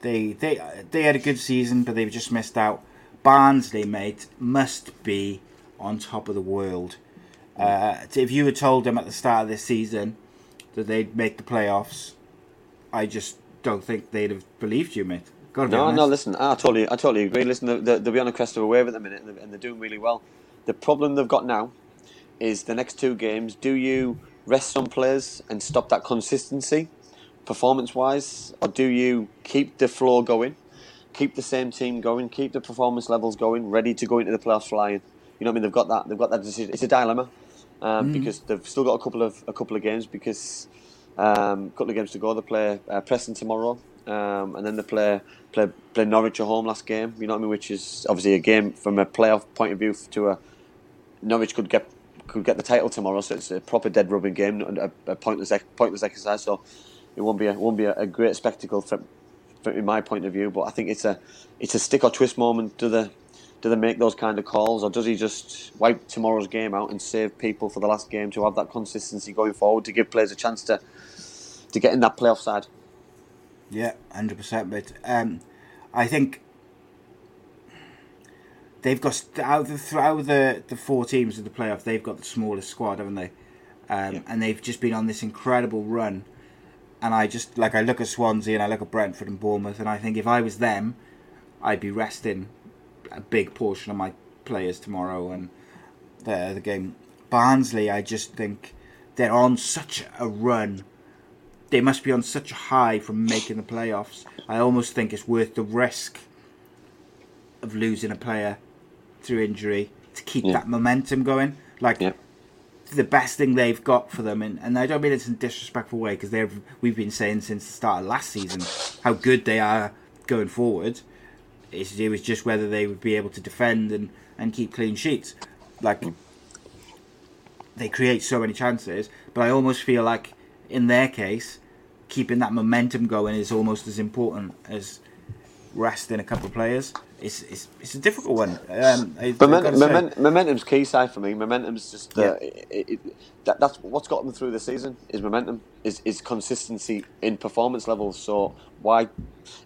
they they they had a good season, but they've just missed out. Barnsley, mate, must be on top of the world. Uh, if you had told them at the start of this season that they'd make the playoffs, I just don't think they'd have believed you, mate. No, honest. no, listen, I totally, I totally agree. Listen, they're, they're, they'll be on a crest of a wave at the minute, and they're, and they're doing really well. The problem they've got now is the next two games. Do you rest some players and stop that consistency, performance-wise, or do you keep the floor going, keep the same team going, keep the performance levels going, ready to go into the playoffs flying? You know what I mean? They've got that. They've got that decision. It's a dilemma um, because they've still got a couple of a couple of games because um, a couple of games to go. They play uh, Preston tomorrow, um, and then they play play play Norwich at home last game. You know what I mean? Which is obviously a game from a playoff point of view to a Norwich could get could get the title tomorrow. So it's a proper dead rubbing game, and a, a pointless pointless exercise. So it won't be a, won't be a, a great spectacle from, from in my point of view. But I think it's a it's a stick or twist moment. Do the do they make those kind of calls, or does he just wipe tomorrow's game out and save people for the last game to have that consistency going forward to give players a chance to to get in that playoff side? Yeah, hundred percent. But um, I think they've got out of the, out of the the four teams of the playoff, they've got the smallest squad, haven't they? Um, Yeah. And they've just been on this incredible run. And I just like I look at Swansea and I look at Brentford and Bournemouth, and I think if I was them, I'd be resting a big portion of my players tomorrow and the the game. Barnsley, I just think they're on such a run they must be on such a high from making the playoffs. I almost think it's worth the risk of losing a player through injury to keep Yeah. that momentum going. Like Yeah. The best thing they've got for them, and, and I don't mean it in a disrespectful way because they've we've been saying since the start of last season how good they are going forward. It's, it was just whether they would be able to defend and, and keep clean sheets. Like hmm. they create so many chances, but I almost feel like in their case, keeping that momentum going is almost as important as resting a couple of players. It's it's, it's a difficult one. Um, I, I've Momentum, moment, momentum's key side for me. Momentum's just uh, it, it, that, that's what's got them through the season is momentum, is is consistency in performance levels. So why,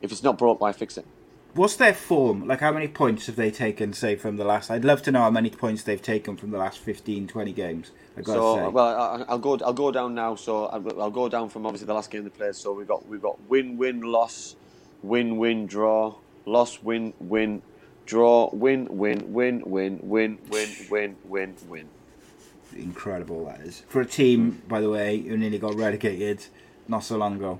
if it's not broke, why fix it? What's their form? Like, how many points have they taken, say, from the last? I'd love to know how many points they've taken from the last 15, 20 games. I gotta So say. well, I, I'll go I'll go down now. So I'll, I'll go down from obviously the last game they played. So we've got we've got win win loss, win win draw, loss win win, draw win win win win win win win win win. incredible that is for a team. By the way, who nearly got relegated not so long ago.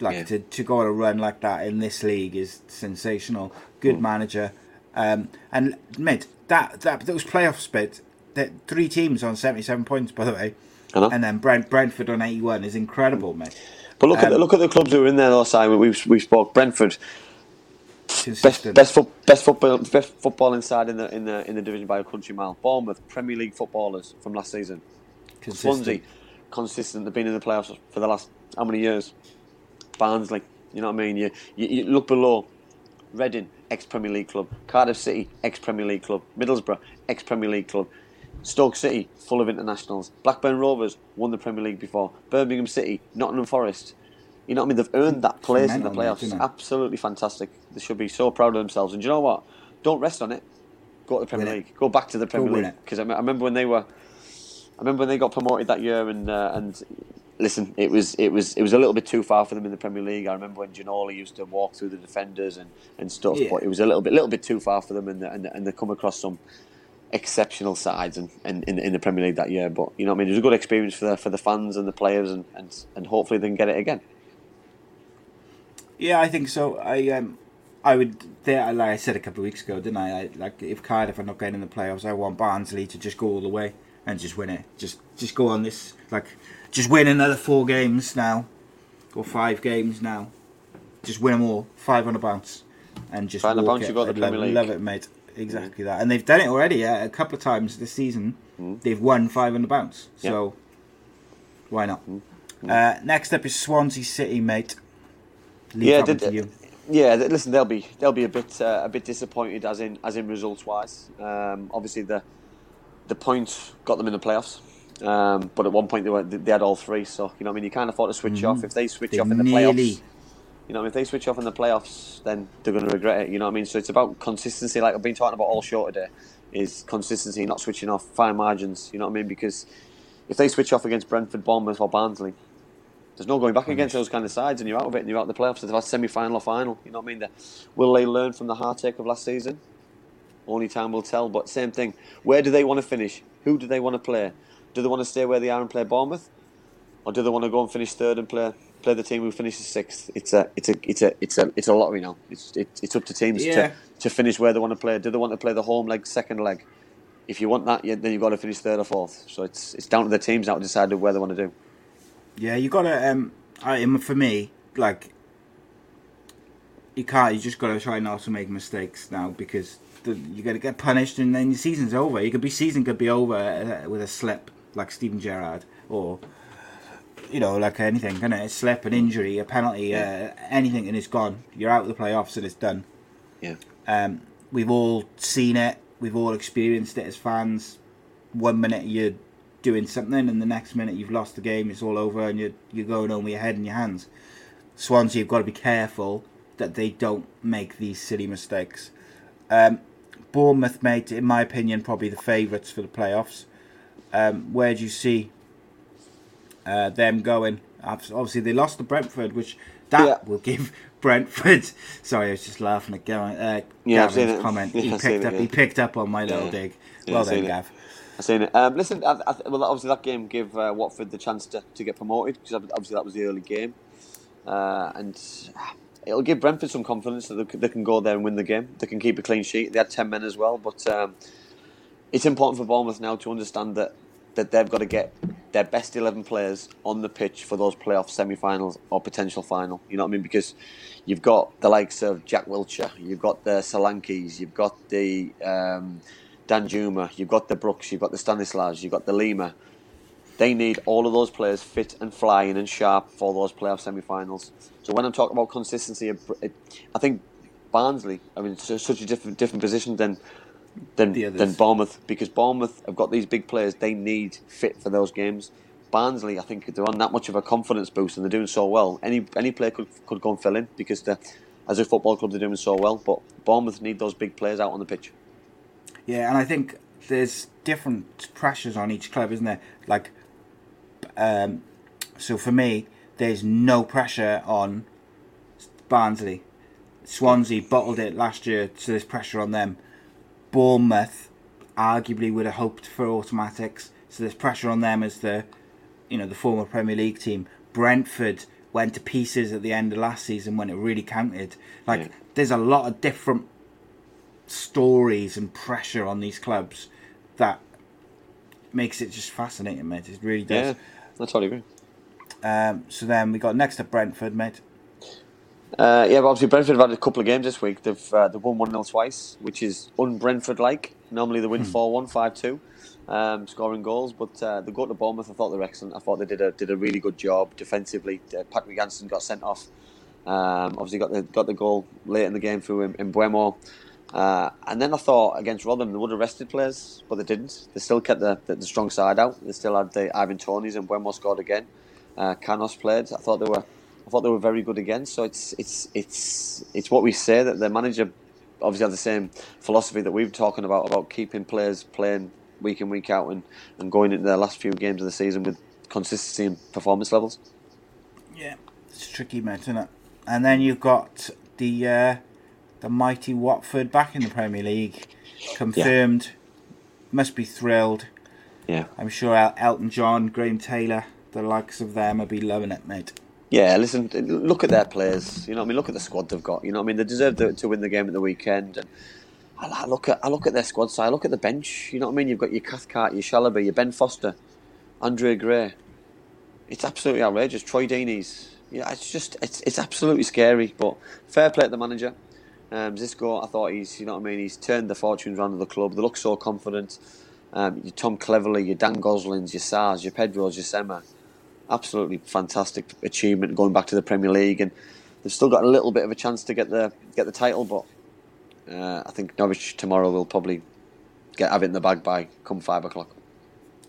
Like Yeah. to, to go on a run like that in this league is sensational. Good manager, um, and mate, that that those playoff split, that three teams on seventy seven points. By the way, and then Brent Brentford on eighty one is incredible, mate. But look at the, Um, look at the clubs who are in there last time. We've we spoke Brentford, Consistent. best foot, best football best football inside in the in the in the division by a country mile. Bournemouth Premier League footballers from last season. consistent. Swansea consistent. They've been in the playoffs for the last how many years? Barnsley, you know what I mean? You you, you look below. Reading, ex Premier League club. Cardiff City, ex Premier League club. Middlesbrough, ex Premier League club. Stoke City, full of internationals. Blackburn Rovers won the Premier League before. Birmingham City, Nottingham Forest. You know what I mean? They've earned that place in the playoffs. it? Absolutely fantastic. They should be so proud of themselves. And you know what? Don't rest on it. Go to the Premier Win it. League. Go back to the Premier win League. Because I, I remember when they were, I remember when they got promoted that year, and uh, and listen, it was it was it was a little bit too far for them in the Premier League. I remember when Ginola used to walk through the defenders and, and stuff, Yeah. but it was a little bit little bit too far for them, and and, and they come across some exceptional sides and, and in, in the Premier League that year. But you know, what I mean, it was a good experience for the for the fans and the players, and and, and hopefully they can get it again. Yeah, I think so. I um, I would. They, like I said a couple of weeks ago, didn't I? I? Like if Cardiff are not getting in the playoffs, I want Barnsley to just go all the way and just win it. Just just go on this like just win another four games now, or five games now. Just win them all, five on a bounce, and just Five on a bounce, you got the I'd love, Premier League. love it, mate. Exactly that, and they've done it already. Yeah, a couple of times this season, they've won five on the bounce. Yeah. So why not? Uh, next up is Swansea City, mate. Yeah, that did- to you. Yeah, listen, they'll be they'll be a bit uh, a bit disappointed as in as in results wise. Um, obviously, the the points got them in the playoffs, um, but at one point they were they had all three. So you know, what I mean, you can't afford to switch off. If they switch They off in the nearly- playoffs, you know, if they switch off in the playoffs, then they're going to regret it. You know what I mean? So it's about consistency, like I've been talking about all show today, is consistency, not switching off, fine margins. You know what I mean? Because if they switch off against Brentford, Bournemouth, or Barnsley, there's no going back against those kind of sides, and you're out of it, and you're out of the playoffs. It's like semi-final or final. You know what I mean? The, will they learn from the heartache of last season? Only time will tell. But same thing. Where do they want to finish? Who do they want to play? Do they want to stay where they are and play Bournemouth, or do they want to go and finish third and play play the team who finishes sixth? It's a it's a it's a it's a it's a lottery now. It's it, it's up to teams Yeah. to, to finish where they want to play. Do they want to play the home leg, second leg? If you want that, then you've got to finish third or fourth. So it's it's down to the teams now to decide where they want to do. Yeah, you gotta. Um, I for me like you can't. You just gotta try not to make mistakes now because the, you gotta get punished and then your season's over. You could be season could be over uh, with a slip like Steven Gerrard or you know like anything, can it? A slip, an injury, a penalty, uh, anything, and it's gone. You're out of the playoffs and it's done. Yeah. Um, we've all seen it. We've all experienced it as fans. One minute you're doing something, and the next minute you've lost the game. It's all over, and you're you're going home with your head in your hands. Swansea you've got to be careful that they don't make these silly mistakes. Um, Bournemouth, made, in my opinion, probably the favourites for the playoffs. Um, where do you see uh, them going? Obviously, they lost to Brentford, which that Yeah. will give Brentford. Sorry, I was just laughing at Gavin, uh, Yeah, Gavin's it. comment. Yeah, he picked it, up. yeah. He picked up on my little dig. Well done, it. Gav. I've seen it. Um, listen, I, I, well, obviously that game gave uh, Watford the chance to, to get promoted because obviously that was the early game, uh, and it'll give Brentford some confidence that they, they can go there and win the game. They can keep a clean sheet. They had ten men as well, but um, it's important for Bournemouth now to understand that that they've got to get their best 11 players on the pitch for those playoff semi-finals or potential final. You know what I mean? Because you've got the likes of Jack Wilshere, you've got the Solankis, you've got the um, Danjuma, you've got the Brooks, you've got the Stanislas, you've got the Lerma. They need all of those players fit and flying and sharp for those playoff semi-finals. So when I'm talking about consistency, it- I think Barnsley. I mean, it's such a different different position than than than Bournemouth because Bournemouth have got these big players they need fit for those games. Barnsley, I think they're on that much of a confidence boost and they're doing so well. Any any player could could go and fill in because as a football club they're doing so well. But Bournemouth need those big players out on the pitch. Yeah, and I think there's different pressures on each club, isn't there? Like, um, so for me, there's no pressure on Barnsley. Swansea bottled it last year, so there's pressure on them. Bournemouth arguably would have hoped for automatics, so there's pressure on them as the, you know, the former Premier League team. Brentford went to pieces at the end of last season when it really counted. Like, Yeah. there's a lot of different stories and pressure on these clubs that makes it just fascinating, mate. It really does. Yeah. I totally agree. Um, so then we got next to Brentford, mate. Uh, yeah, but obviously Brentford have had a couple of games this week. They've uh, they've won one 0 twice, which is un Brentford like. Normally they win 4-1, 5-2, um, scoring goals. But uh, they go to Bournemouth. I thought they were excellent. I thought they did a did a really good job defensively. Uh, Patrick Janssen got sent off. Um, obviously got the got the goal late in the game through in, in Mbeumo. Uh, and then I thought against Rotherham they would have rested players, but they didn't. They still kept the, the, the strong side out. They still had the Ivan Toneys and Mbeumo scored again. Uh, Canos played. I thought they were I thought they were very good again. So it's it's it's it's what we say that the manager obviously has the same philosophy that we've been talking about about keeping players playing week in week out and, and going into the last few games of the season with consistency and performance levels. Yeah, it's tricky, mate, isn't it? And then you've got the uh, the mighty Watford back in the Premier League, confirmed. Must be thrilled. Yeah. I'm sure El- Elton John, Graham Taylor, the likes of them will be loving it, mate. Yeah, listen, look at their players. You know what I mean? Look at the squad they've got. You know what I mean? They deserve to, to win the game at the weekend. And I, I look at I look at their squad side. I look at the bench. You know what I mean? You've got your Cathcart, your Chalobah, your Ben Foster, Andre Gray. It's absolutely outrageous. Troy Deeney's. Yeah, it's just it's it's absolutely scary. But fair play to the manager. Um, Xisco, I thought he's you know what I mean. He's turned the fortunes around of the club. They look so confident. Um, your Tom Cleverley, your Dan Goslings, your Sarrs, your Pedros, your Sema absolutely fantastic achievement going back to the Premier League, and they've still got a little bit of a chance to get the get the title. But uh, I think Norwich tomorrow will probably get have it in the bag by come five o'clock.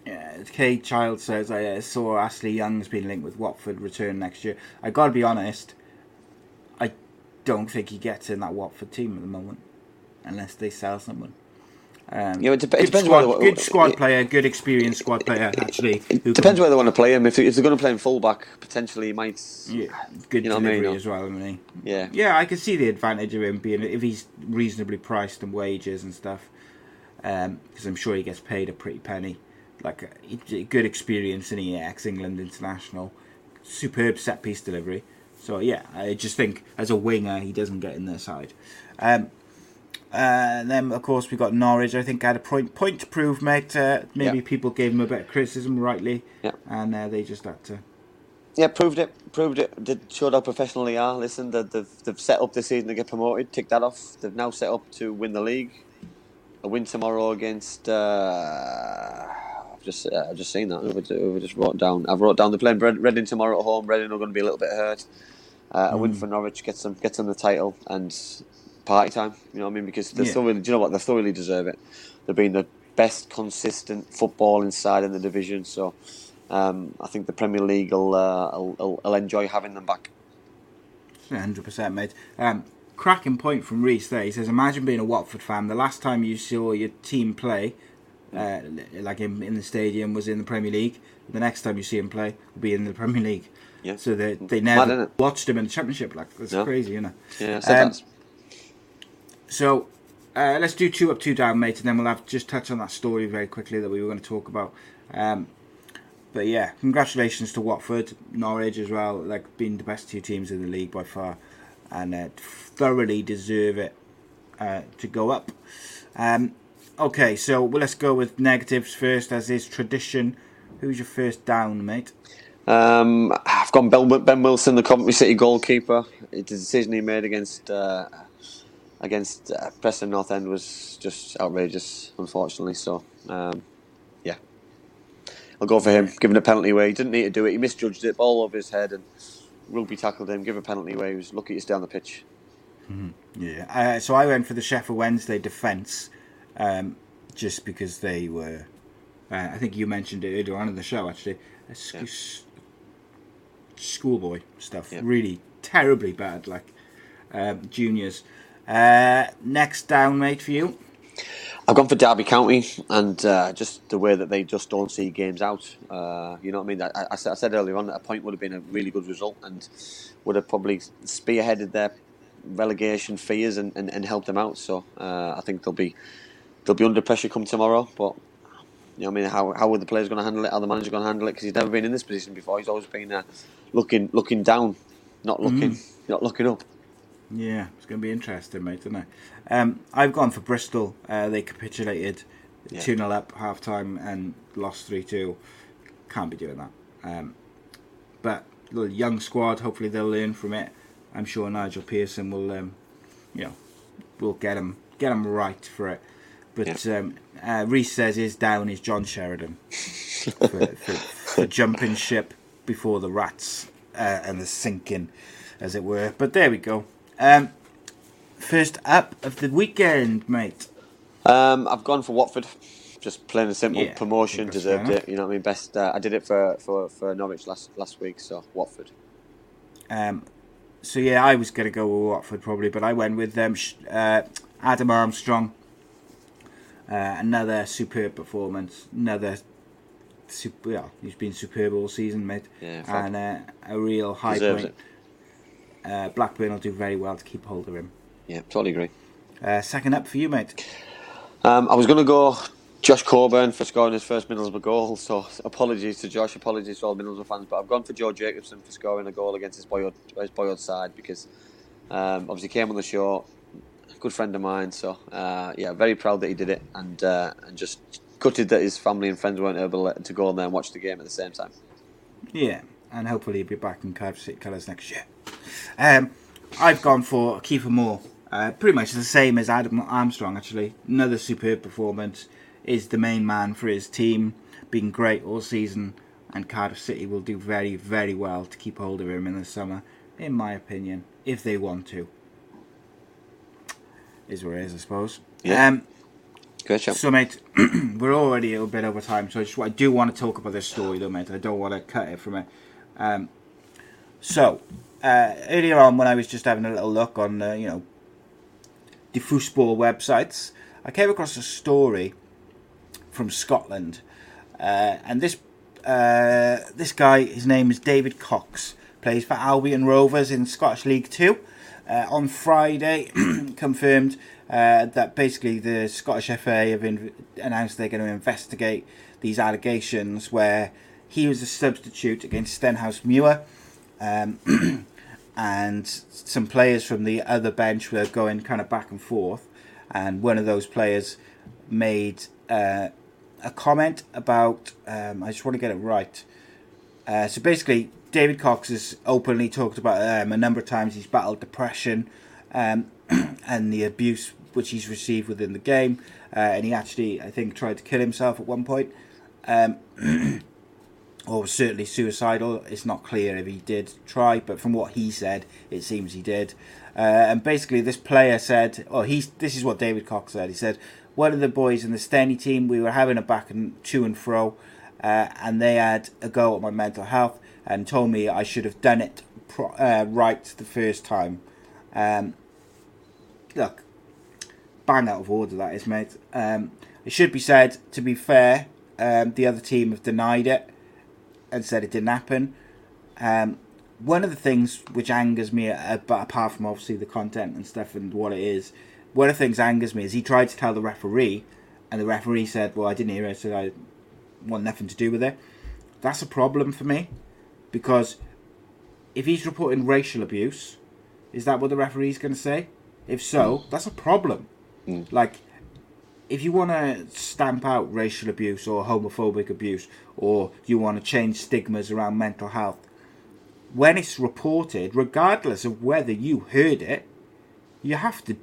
Yeah, Kay Child says I uh, saw Ashley Young's been linked with Watford return next year. I got to be honest, don't think he gets in that Watford team at the moment, unless they sell someone. Um, Yeah, it, dep- it depends. squad, whether, good squad player, good experienced squad player. Actually, It can- depends where they want to play him. If, if they're going to play him fullback, potentially he might. Yeah, good You know what I mean, delivery as well, isn't he? Yeah. Yeah, I can see the advantage of him being if he's reasonably priced and wages and stuff. Because I'm sure he gets paid a pretty penny. Like a, a good experience in the ex England international, superb set piece delivery. So yeah, I just think as a winger he doesn't get in their side. Um, uh, and then of course we got Norwich. I think had a point point to prove, mate. Uh, maybe people gave him a bit of criticism, rightly, Yeah. and uh, they just had to. Yeah, proved it. Proved it. Did showed how professional they are. Listen, they- they've they've set up this season to get promoted. Tick that off. They've now set up to win the league. A win tomorrow against. I've just uh, I've just seen that. I've just wrote down. I've wrote down the playing Red- Reading tomorrow at home. Reading are going to be a little bit hurt. Uh, a win for Norwich gets them gets them the title and party time. You know what I mean? Because they Yeah. thoroughly, do you know what? They thoroughly deserve it. They've been the best consistent football inside in the division. So um, I think the Premier League will, uh, will, will, enjoy having them back. Hundred percent, mate. Um, cracking point from Reese there. He says, "Imagine being a Watford fan. The last time you saw your team play, uh, like in, in the stadium, was in the Premier League. The next time you see him play, will be in the Premier League. Yeah. So they they never innit? watched him in the Championship. Like that's No. crazy, you know. Yeah, Um. So uh, let's do two up, two down, mate, and then we'll have just touch on that story very quickly that we were going to talk about. Um, but yeah, congratulations to Watford, Norwich as well. Like being the best two teams in the league by far, and uh, thoroughly deserve it uh, to go up. Um, okay, so let's go with negatives first, as is tradition. Who's your first down, mate? Um, I've gone Ben, ben Wilson, the Coventry City goalkeeper. It's a decision he made against uh, against uh, Preston North End was just outrageous, unfortunately. So, um, yeah, I'll go for him. Giving a penalty away, he didn't need to do it. He misjudged it, ball over his head, and rugby tackled him. Give a penalty away. He was lucky to stay on the pitch. Yeah. Uh, so I went for the Sheffield Wednesday defence, um, just because they were. Uh, I think you mentioned it earlier on in the show, actually. Sc- Yeah. s- schoolboy stuff, Yeah. really terribly bad, like um, juniors. Uh, next down, mate, for you. I've gone for Derby County, and uh, just the way that they just don't see games out. Uh, you know what I mean? I, I, said- I said earlier on that a point would have been a really good result and would have probably spearheaded their relegation fears and, and, and helped them out. So uh, I think they'll be they'll be under pressure come tomorrow. But you know, I mean, how how are the players going to handle it? How the manager going to handle it? Because he's never been in this position before. He's always been uh, looking looking down, not looking not looking up. Yeah, it's going to be interesting, mate, isn't it? Um, I've gone for Bristol. Uh, they capitulated Yeah. 2 0 up half time and lost 3 2. Can't be doing that. Um, but little young squad, hopefully they'll learn from it. I'm sure Nigel Pearson will, um, you know, will get them get 'em right for it. But um, uh, Reese says his down is John Sheridan for, for, for jumping ship before the rats uh, and the sinking, as it were. But there we go. Um, first up of the weekend, mate. Um, I've gone for Watford. Just plain and simple. Yeah, Promotion deserved it. You know what I mean? Best. Uh, I did it for, for, for Norwich last last week. So Watford. Um, so yeah, I was going to go with Watford probably, but I went with um, uh, Adam Armstrong. Uh, another superb performance. Another super. Yeah, he's been superb all season, mate. Yeah, and uh, a real high Deserves point. Uh, Blackburn will do very well to keep hold of him. Yeah, totally agree. Uh, second up for you, mate. Um, I was going to go Josh Coburn for scoring his first Middlesbrough goal. So apologies to Josh, apologies to all Middlesbrough fans, but I've gone for Joe Jacobson for scoring a goal against his boyhood his boyhood side because um, obviously came on the show, good friend of mine. So uh, yeah, very proud that he did it, and uh, and just gutted that his family and friends weren't able to go on there and watch the game at the same time. Yeah, and hopefully he'll be back in Cardiff City colours next year. Um, I've gone for Kiefer Moore. Uh, pretty much the same as Adam Armstrong, actually. Another superb performance. Is the main man for his team. Been great all season. And Cardiff City will do very, very well to keep hold of him in the summer, in my opinion, if they want to. Is where it is, I suppose. Yeah. Um, shout. so, mate, we're already a little bit over time, so I just I do want to talk about this story, though, mate. I don't want to cut it from it. Um, so, uh, earlier on, when I was just having a little look on, uh, you know, the football websites, I came across a story from Scotland, uh, and this uh, this guy, his name is David Cox, plays for Albion Rovers in Scottish League Two. Uh, on Friday, confirmed uh, that basically the Scottish FA have in- announced they're going to investigate these allegations where he was a substitute against Stenhousemuir. Um, and some players from the other bench were going kind of back and forth, and one of those players made uh, a comment about. Um, I just want to get it right. Uh, so basically, David Cox has openly talked about um, a number of times he's battled depression um, and the abuse which he's received within the game, uh, and he actually, I think, tried to kill himself at one point. Um, or certainly suicidal. It's not clear if he did try, but from what he said, it seems he did. Uh, and basically, this player said, "Oh, he's this is what David Cox said. He said one of the boys in the Stenny team, we were having a back and to and fro, uh, and they had a go at my mental health and told me I should have done it pro- uh, right the first time. Um, look, bang out of order that is, mate. Um, it should be said, to be fair, um, the other team have denied it and said it didn't happen. Um, one of the things which angers me, uh, apart from obviously the content and stuff and what it is, one of the things angers me is he tried to tell the referee, and the referee said, "Well, I didn't hear it, so I want nothing to do with it." That's a problem for me because if he's reporting racial abuse, is that what the referee's going to say? If so, that's a problem. Mm. Like, if you want to stamp out racial abuse or homophobic abuse, or you want to change stigmas around mental health, when it's reported, regardless of whether you heard it, you have to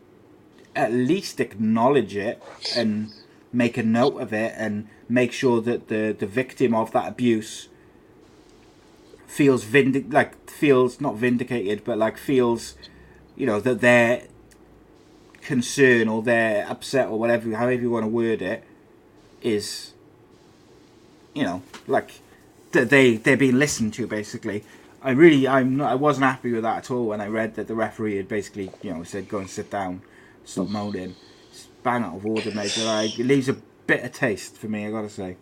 at least acknowledge it and make a note of it and make sure that the, the victim of that abuse feels vindic like feels not vindicated but like feels you know that their concern or their upset or whatever however you want to word it is you know like that they they're being listened to basically. I really i'm not i wasn't happy with that at all when i read that the referee had basically you know said go and sit down. Stop moaning. Bang out of order mate but like, it leaves a bitter taste for me i gotta say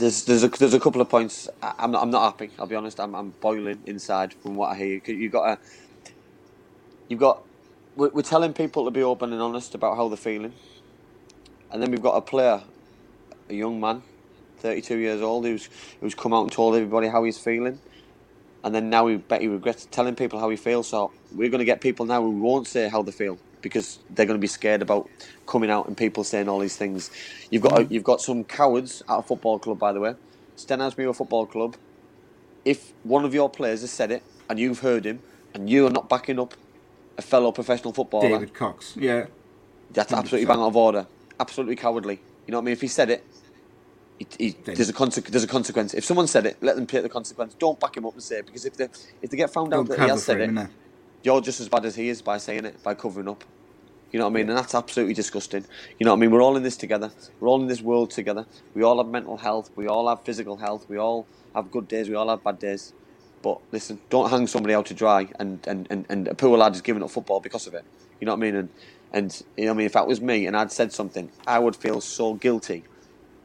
There's there's a there's a couple of points. I'm not, I'm not happy. I'll be honest. I'm I'm boiling inside from what I hear. You've got a you've got we're, we're telling people to be open and honest about how they're feeling, and then we've got a player, a young man, 32 years old, who's who's come out and told everybody how he's feeling, and then now we bet he regrets telling people how he feels. So we're going to get people now who won't say how they feel because they're going to be scared about coming out and people saying all these things. You've got you've got some cowards at a football club, by the way, Stenhousemuir Football Club. If one of your players has said it and you've heard him and you're not backing up a fellow professional footballer, david cox yeah that's absolutely 100%. bang out of order. Absolutely cowardly. You know what I mean? If he said it, he, he, there's a conse- there's a consequence. If someone said it, let them take the consequence. Don't back him up and say it because if they if they get found out don't that he has said him it? You're just as bad as he is by saying it, by covering up. You know what I mean? And that's absolutely disgusting. You know what I mean? We're all in this together. We're all in this world together. We all have mental health. We all have physical health. We all have good days. We all have bad days. But listen, don't hang somebody out to dry and, and, and, and a poor lad is giving up football because of it. You know what I mean? And, and you know what I mean? If that was me and I'd said something, I would feel so guilty.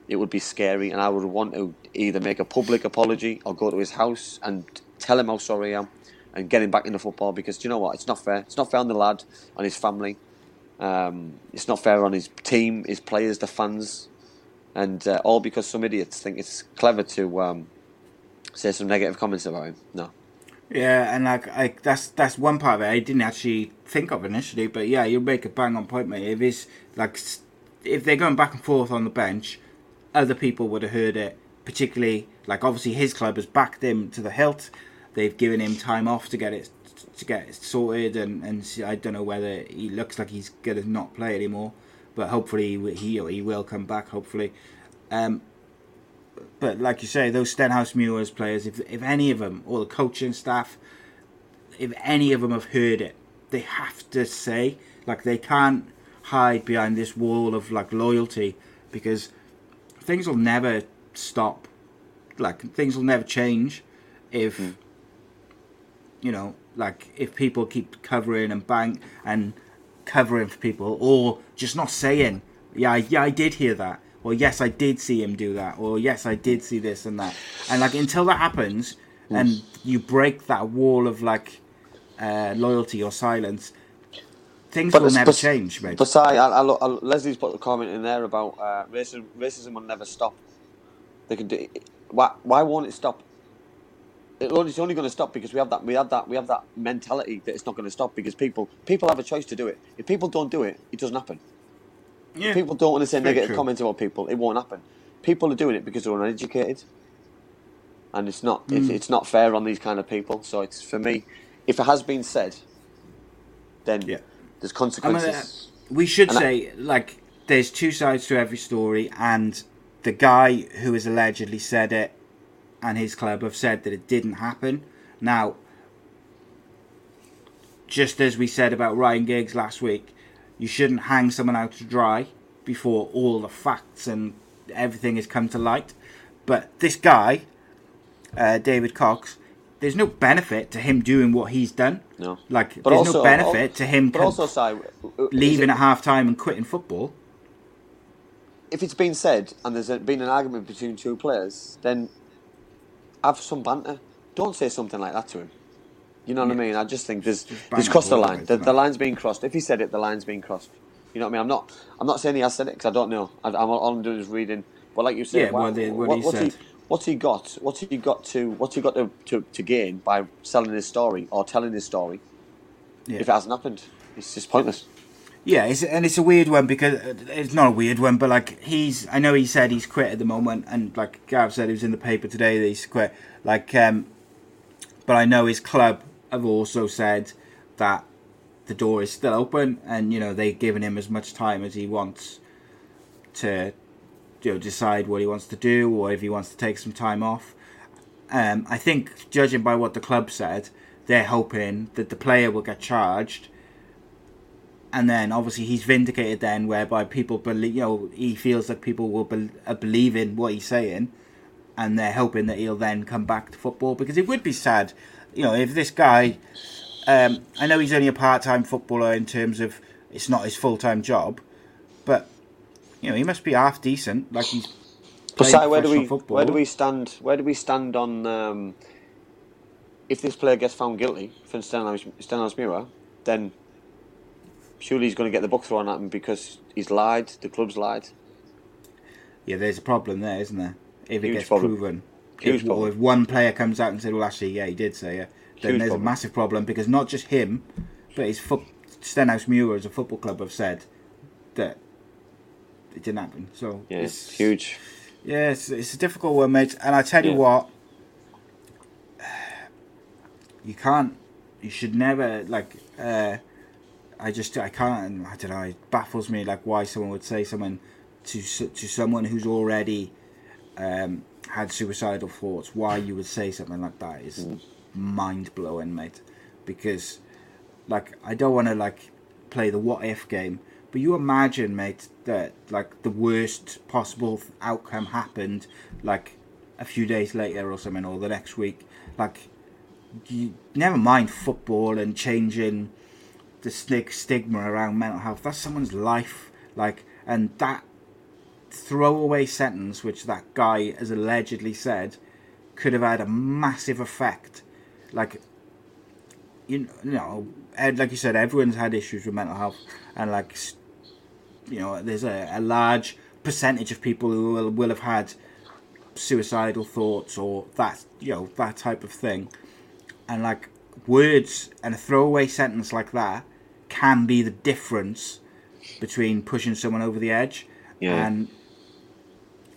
It would be scary and I would want to either make a public apology or go to his house and tell him how sorry I am and get him back into football because do you know what? It's not fair. It's not fair on the lad, on his family. Um, it's not fair on his team, his players, the fans, and uh, all because some idiots think it's clever to um, say some negative comments about him. No, Yeah, and like that's that's one part of it I didn't actually think of initially, but yeah, you make a bang on point, mate. If it's like if they're going back and forth on the bench, other people would have heard it. Particularly, like obviously his club has backed him to the hilt. They've given him time off to get it to get it sorted, and and I don't know whether he looks like he's gonna not play anymore, but hopefully he he will come back. Hopefully, um, but like you say, those Stenhousemuir's players, if if any of them, or the coaching staff, if any of them have heard it, they have to say, like they can't hide behind this wall of like loyalty because things will never stop. Like things will never change if you know, like if people keep covering and bank and covering for people, or just not saying, yeah, I- yeah, I did hear that, or yes, I did see him do that, or yes, I did see this and that, and like until that happens, and you break that wall of like uh, loyalty or silence, things will it's- never change, mate. But I, I, I, Leslie's put a comment in there about uh, racism. Racism will never stop. They can do. Why? Why won't it stop? It's only going to stop because we have that. We have that. We have that mentality that it's not going to stop because people people have a choice to do it. If people don't do it, it doesn't happen. yeah, People don't want to say negative true. comments about people. It won't happen. People are doing it because they're uneducated, and it's not. Hmm. It's, it's not fair on these kind of people. So it's for me. If it has been said, then Yeah. there's I mean, consequences. uh, we should And I- say like there's two sides to every story, and the guy who has allegedly said it and his club have said that it didn't happen. Now, just as we said about Ryan Giggs last week, you shouldn't hang someone out to dry before all the facts and everything has come to light. But this guy, uh, David Cox, there's no benefit to him doing what he's done. No. Like, But there's also- no benefit to him But also, Si, leaving it- at half time and quitting football. if it's been said and there's been an argument between two players, then have some banter. Don't say something like that to him. You know what I mean? I just think there's Just there's crossed the line. The, the line's being crossed. If he said it, the line's being crossed. You know what I mean? I'm not I'm not saying he has said it because I don't know. I, I'm all I'm doing is reading. But like you said, Yeah, why- what he- what he what's said. he what's he got? What's he got to what's he got to, to, to gain by selling his story or telling his story Yeah. if it hasn't happened? It's just pointless. Yeah, it's, and it's a weird one because uh, it's not a weird one, but like he's, I know he said he's quit at the moment, and like Gav said, it was in the paper today that he's quit. Like, um, but I know his club have also said that the door is still open, and you know they've given him as much time as he wants to, you know, decide what he wants to do or if he wants to take some time off. Um, I think, judging by what the club said, they're hoping that the player will get charged and then obviously he's vindicated then whereby people believe you know he feels that people will be, believe in what he's saying and they're hoping that he'll then come back to football because it would be sad you know if this guy um, I know he's only a part-time footballer in terms of it's not his full-time job but you know he must be half decent like he's But playing Si, where do we football. where do we stand? Where do we stand on um, if this player gets found guilty for Stenhousemuir? Then surely he's going to get the book thrown at him because he's lied. The club's lied. yeah there's a problem there isn't there if it Huge gets problem. proven Huge if, problem. if one player comes out and said well actually yeah he did say it then Huge there's problem. a massive problem because not just him but his foot Stenhousemuir as a football club have said that it didn't happen so Yeah, it's huge. yeah it's, it's a difficult one mate and I tell you Yeah. what you can't you should never like uh I just I can't I don't know it baffles me like why someone would say something to to someone who's already um, had suicidal thoughts why you would say something like that is mind blowing mate. Because like I don't want to like play the what if game but you imagine mate that like the worst possible outcome happened like a few days later or something or the next week. Like you never mind football and changing the stig- stigma around mental health. That's someone's life, like, and that throwaway sentence which that guy has allegedly said could have had a massive effect. Like, you you know, like you said, everyone's had issues with mental health, and like, you know, there's a, a large percentage of people who will, will have had suicidal thoughts or that you know that type of thing and like words and a throwaway sentence like that can be the difference between pushing someone over the edge Yeah. and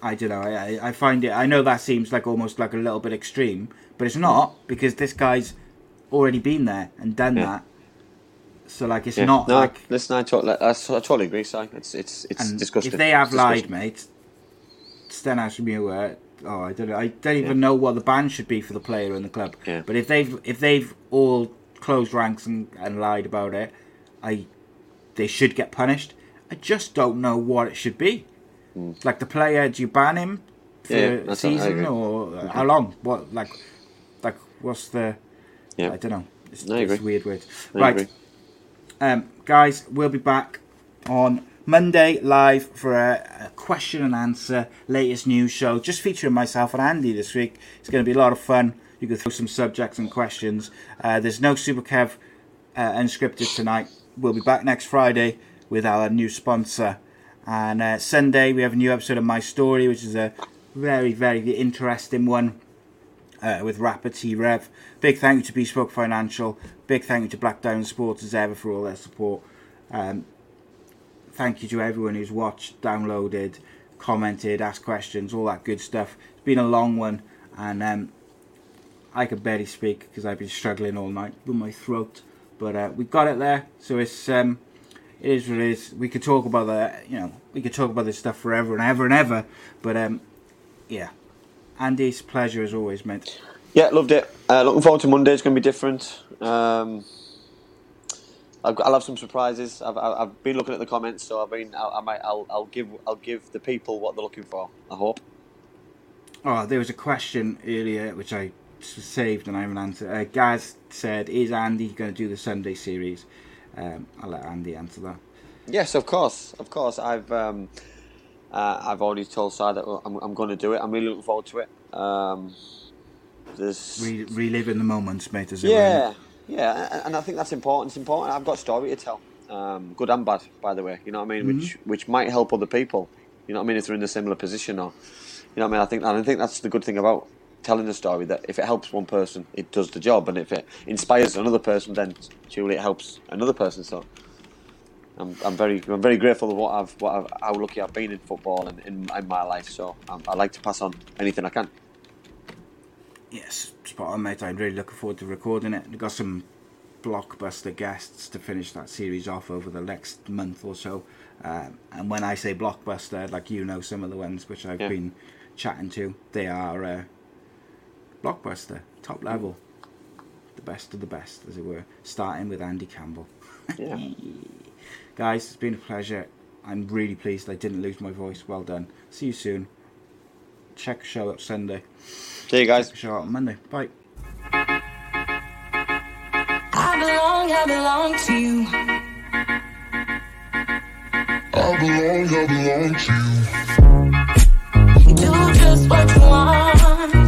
I don't know I, I- find it I know that seems like almost like a little bit extreme but it's not because this guy's already been there and done Yeah. that so like it's Yeah. not no, like listen, I totally, I, I totally agree, Si. It's it's it's and disgusting. if they have lied mate Stenhouse Muir oh I don't know I don't even know what the ban should be for the player in the club Yeah. but if they've if they've all closed ranks and, and lied about it I they should get punished I just don't know what it should be like the player do you ban him for. Yeah, a that's what I season or how long what like like what's the Yeah. I don't know it's, I it's weird weird I right agree. um, guys, we'll be back on Monday live for a, a question and answer latest news show, just featuring myself and Andy this week. It's going to be a lot of fun. You can throw some subjects and questions. Uh, there's no Super Kev uh, unscripted tonight. We'll be back next Friday with our new sponsor. And uh, Sunday, we have a new episode of My Story, which is a very, very interesting one uh, with rapper T Rev. Big thank you to Bespoke Financial. Big thank you to Black Diamond Sports as ever for all their support. Um, thank you to everyone who's watched, downloaded, commented, asked questions, all that good stuff. It's been a long one, and um, I could barely speak because I've been struggling all night with my throat. But uh, we got it there, so it's um, it is what it is. We could talk about that, you know, we could talk about this stuff forever and ever and ever. But um, yeah, Andy's pleasure as always, mate. Yeah, loved it. Uh, looking forward to Monday. It's going to be different. Um, I've got, I'll have some surprises. I've, I've I've been looking at the comments, so I've been. I, I might. I'll, I'll give. I'll give the people what they're looking for. I hope. Oh, there was a question earlier which I saved and I haven't answered. Uh, Gaz said, "Is Andy going to do the Sunday series?" Um, I'll let Andy answer that. Yes, of course, of course. I've um, uh, I've already told Si that I'm, I'm going to do it. I'm really looking forward to it. Um, there's Re- reliving the moments, mate. As it yeah, yeah, and- I think that's important. It's important. I've got a story to tell, um, good and bad, by the way. You know what I mean? Mm-hmm. Which which might help other people. You know what I mean? If they're in a similar position, or you know what I mean? I think I think that's the good thing about telling a story that if it helps one person, it does the job, and if it inspires another person, then surely it helps another person. So I'm, I'm very I'm very grateful of what I've what I've, how lucky I've been in football and in, in my life. So um, I like to pass on anything I can. Yes, spot on, mate. I'm really looking forward to recording it. We've got some blockbuster guests to finish that series off over the next month or so. Um, and when I say blockbuster, like you know, some of the ones which I've Yeah. been chatting to, they are uh, blockbuster, top level, the best of the best, as it were. Starting with Andy Campbell. Yeah. Guys, it's been a pleasure. I'm really pleased I didn't lose my voice. Well done. See you soon. Check show up Sunday. See you guys. Check show out on Monday. Bye. I belong, I belong to you. I belong, I belong to you. You do just what you want.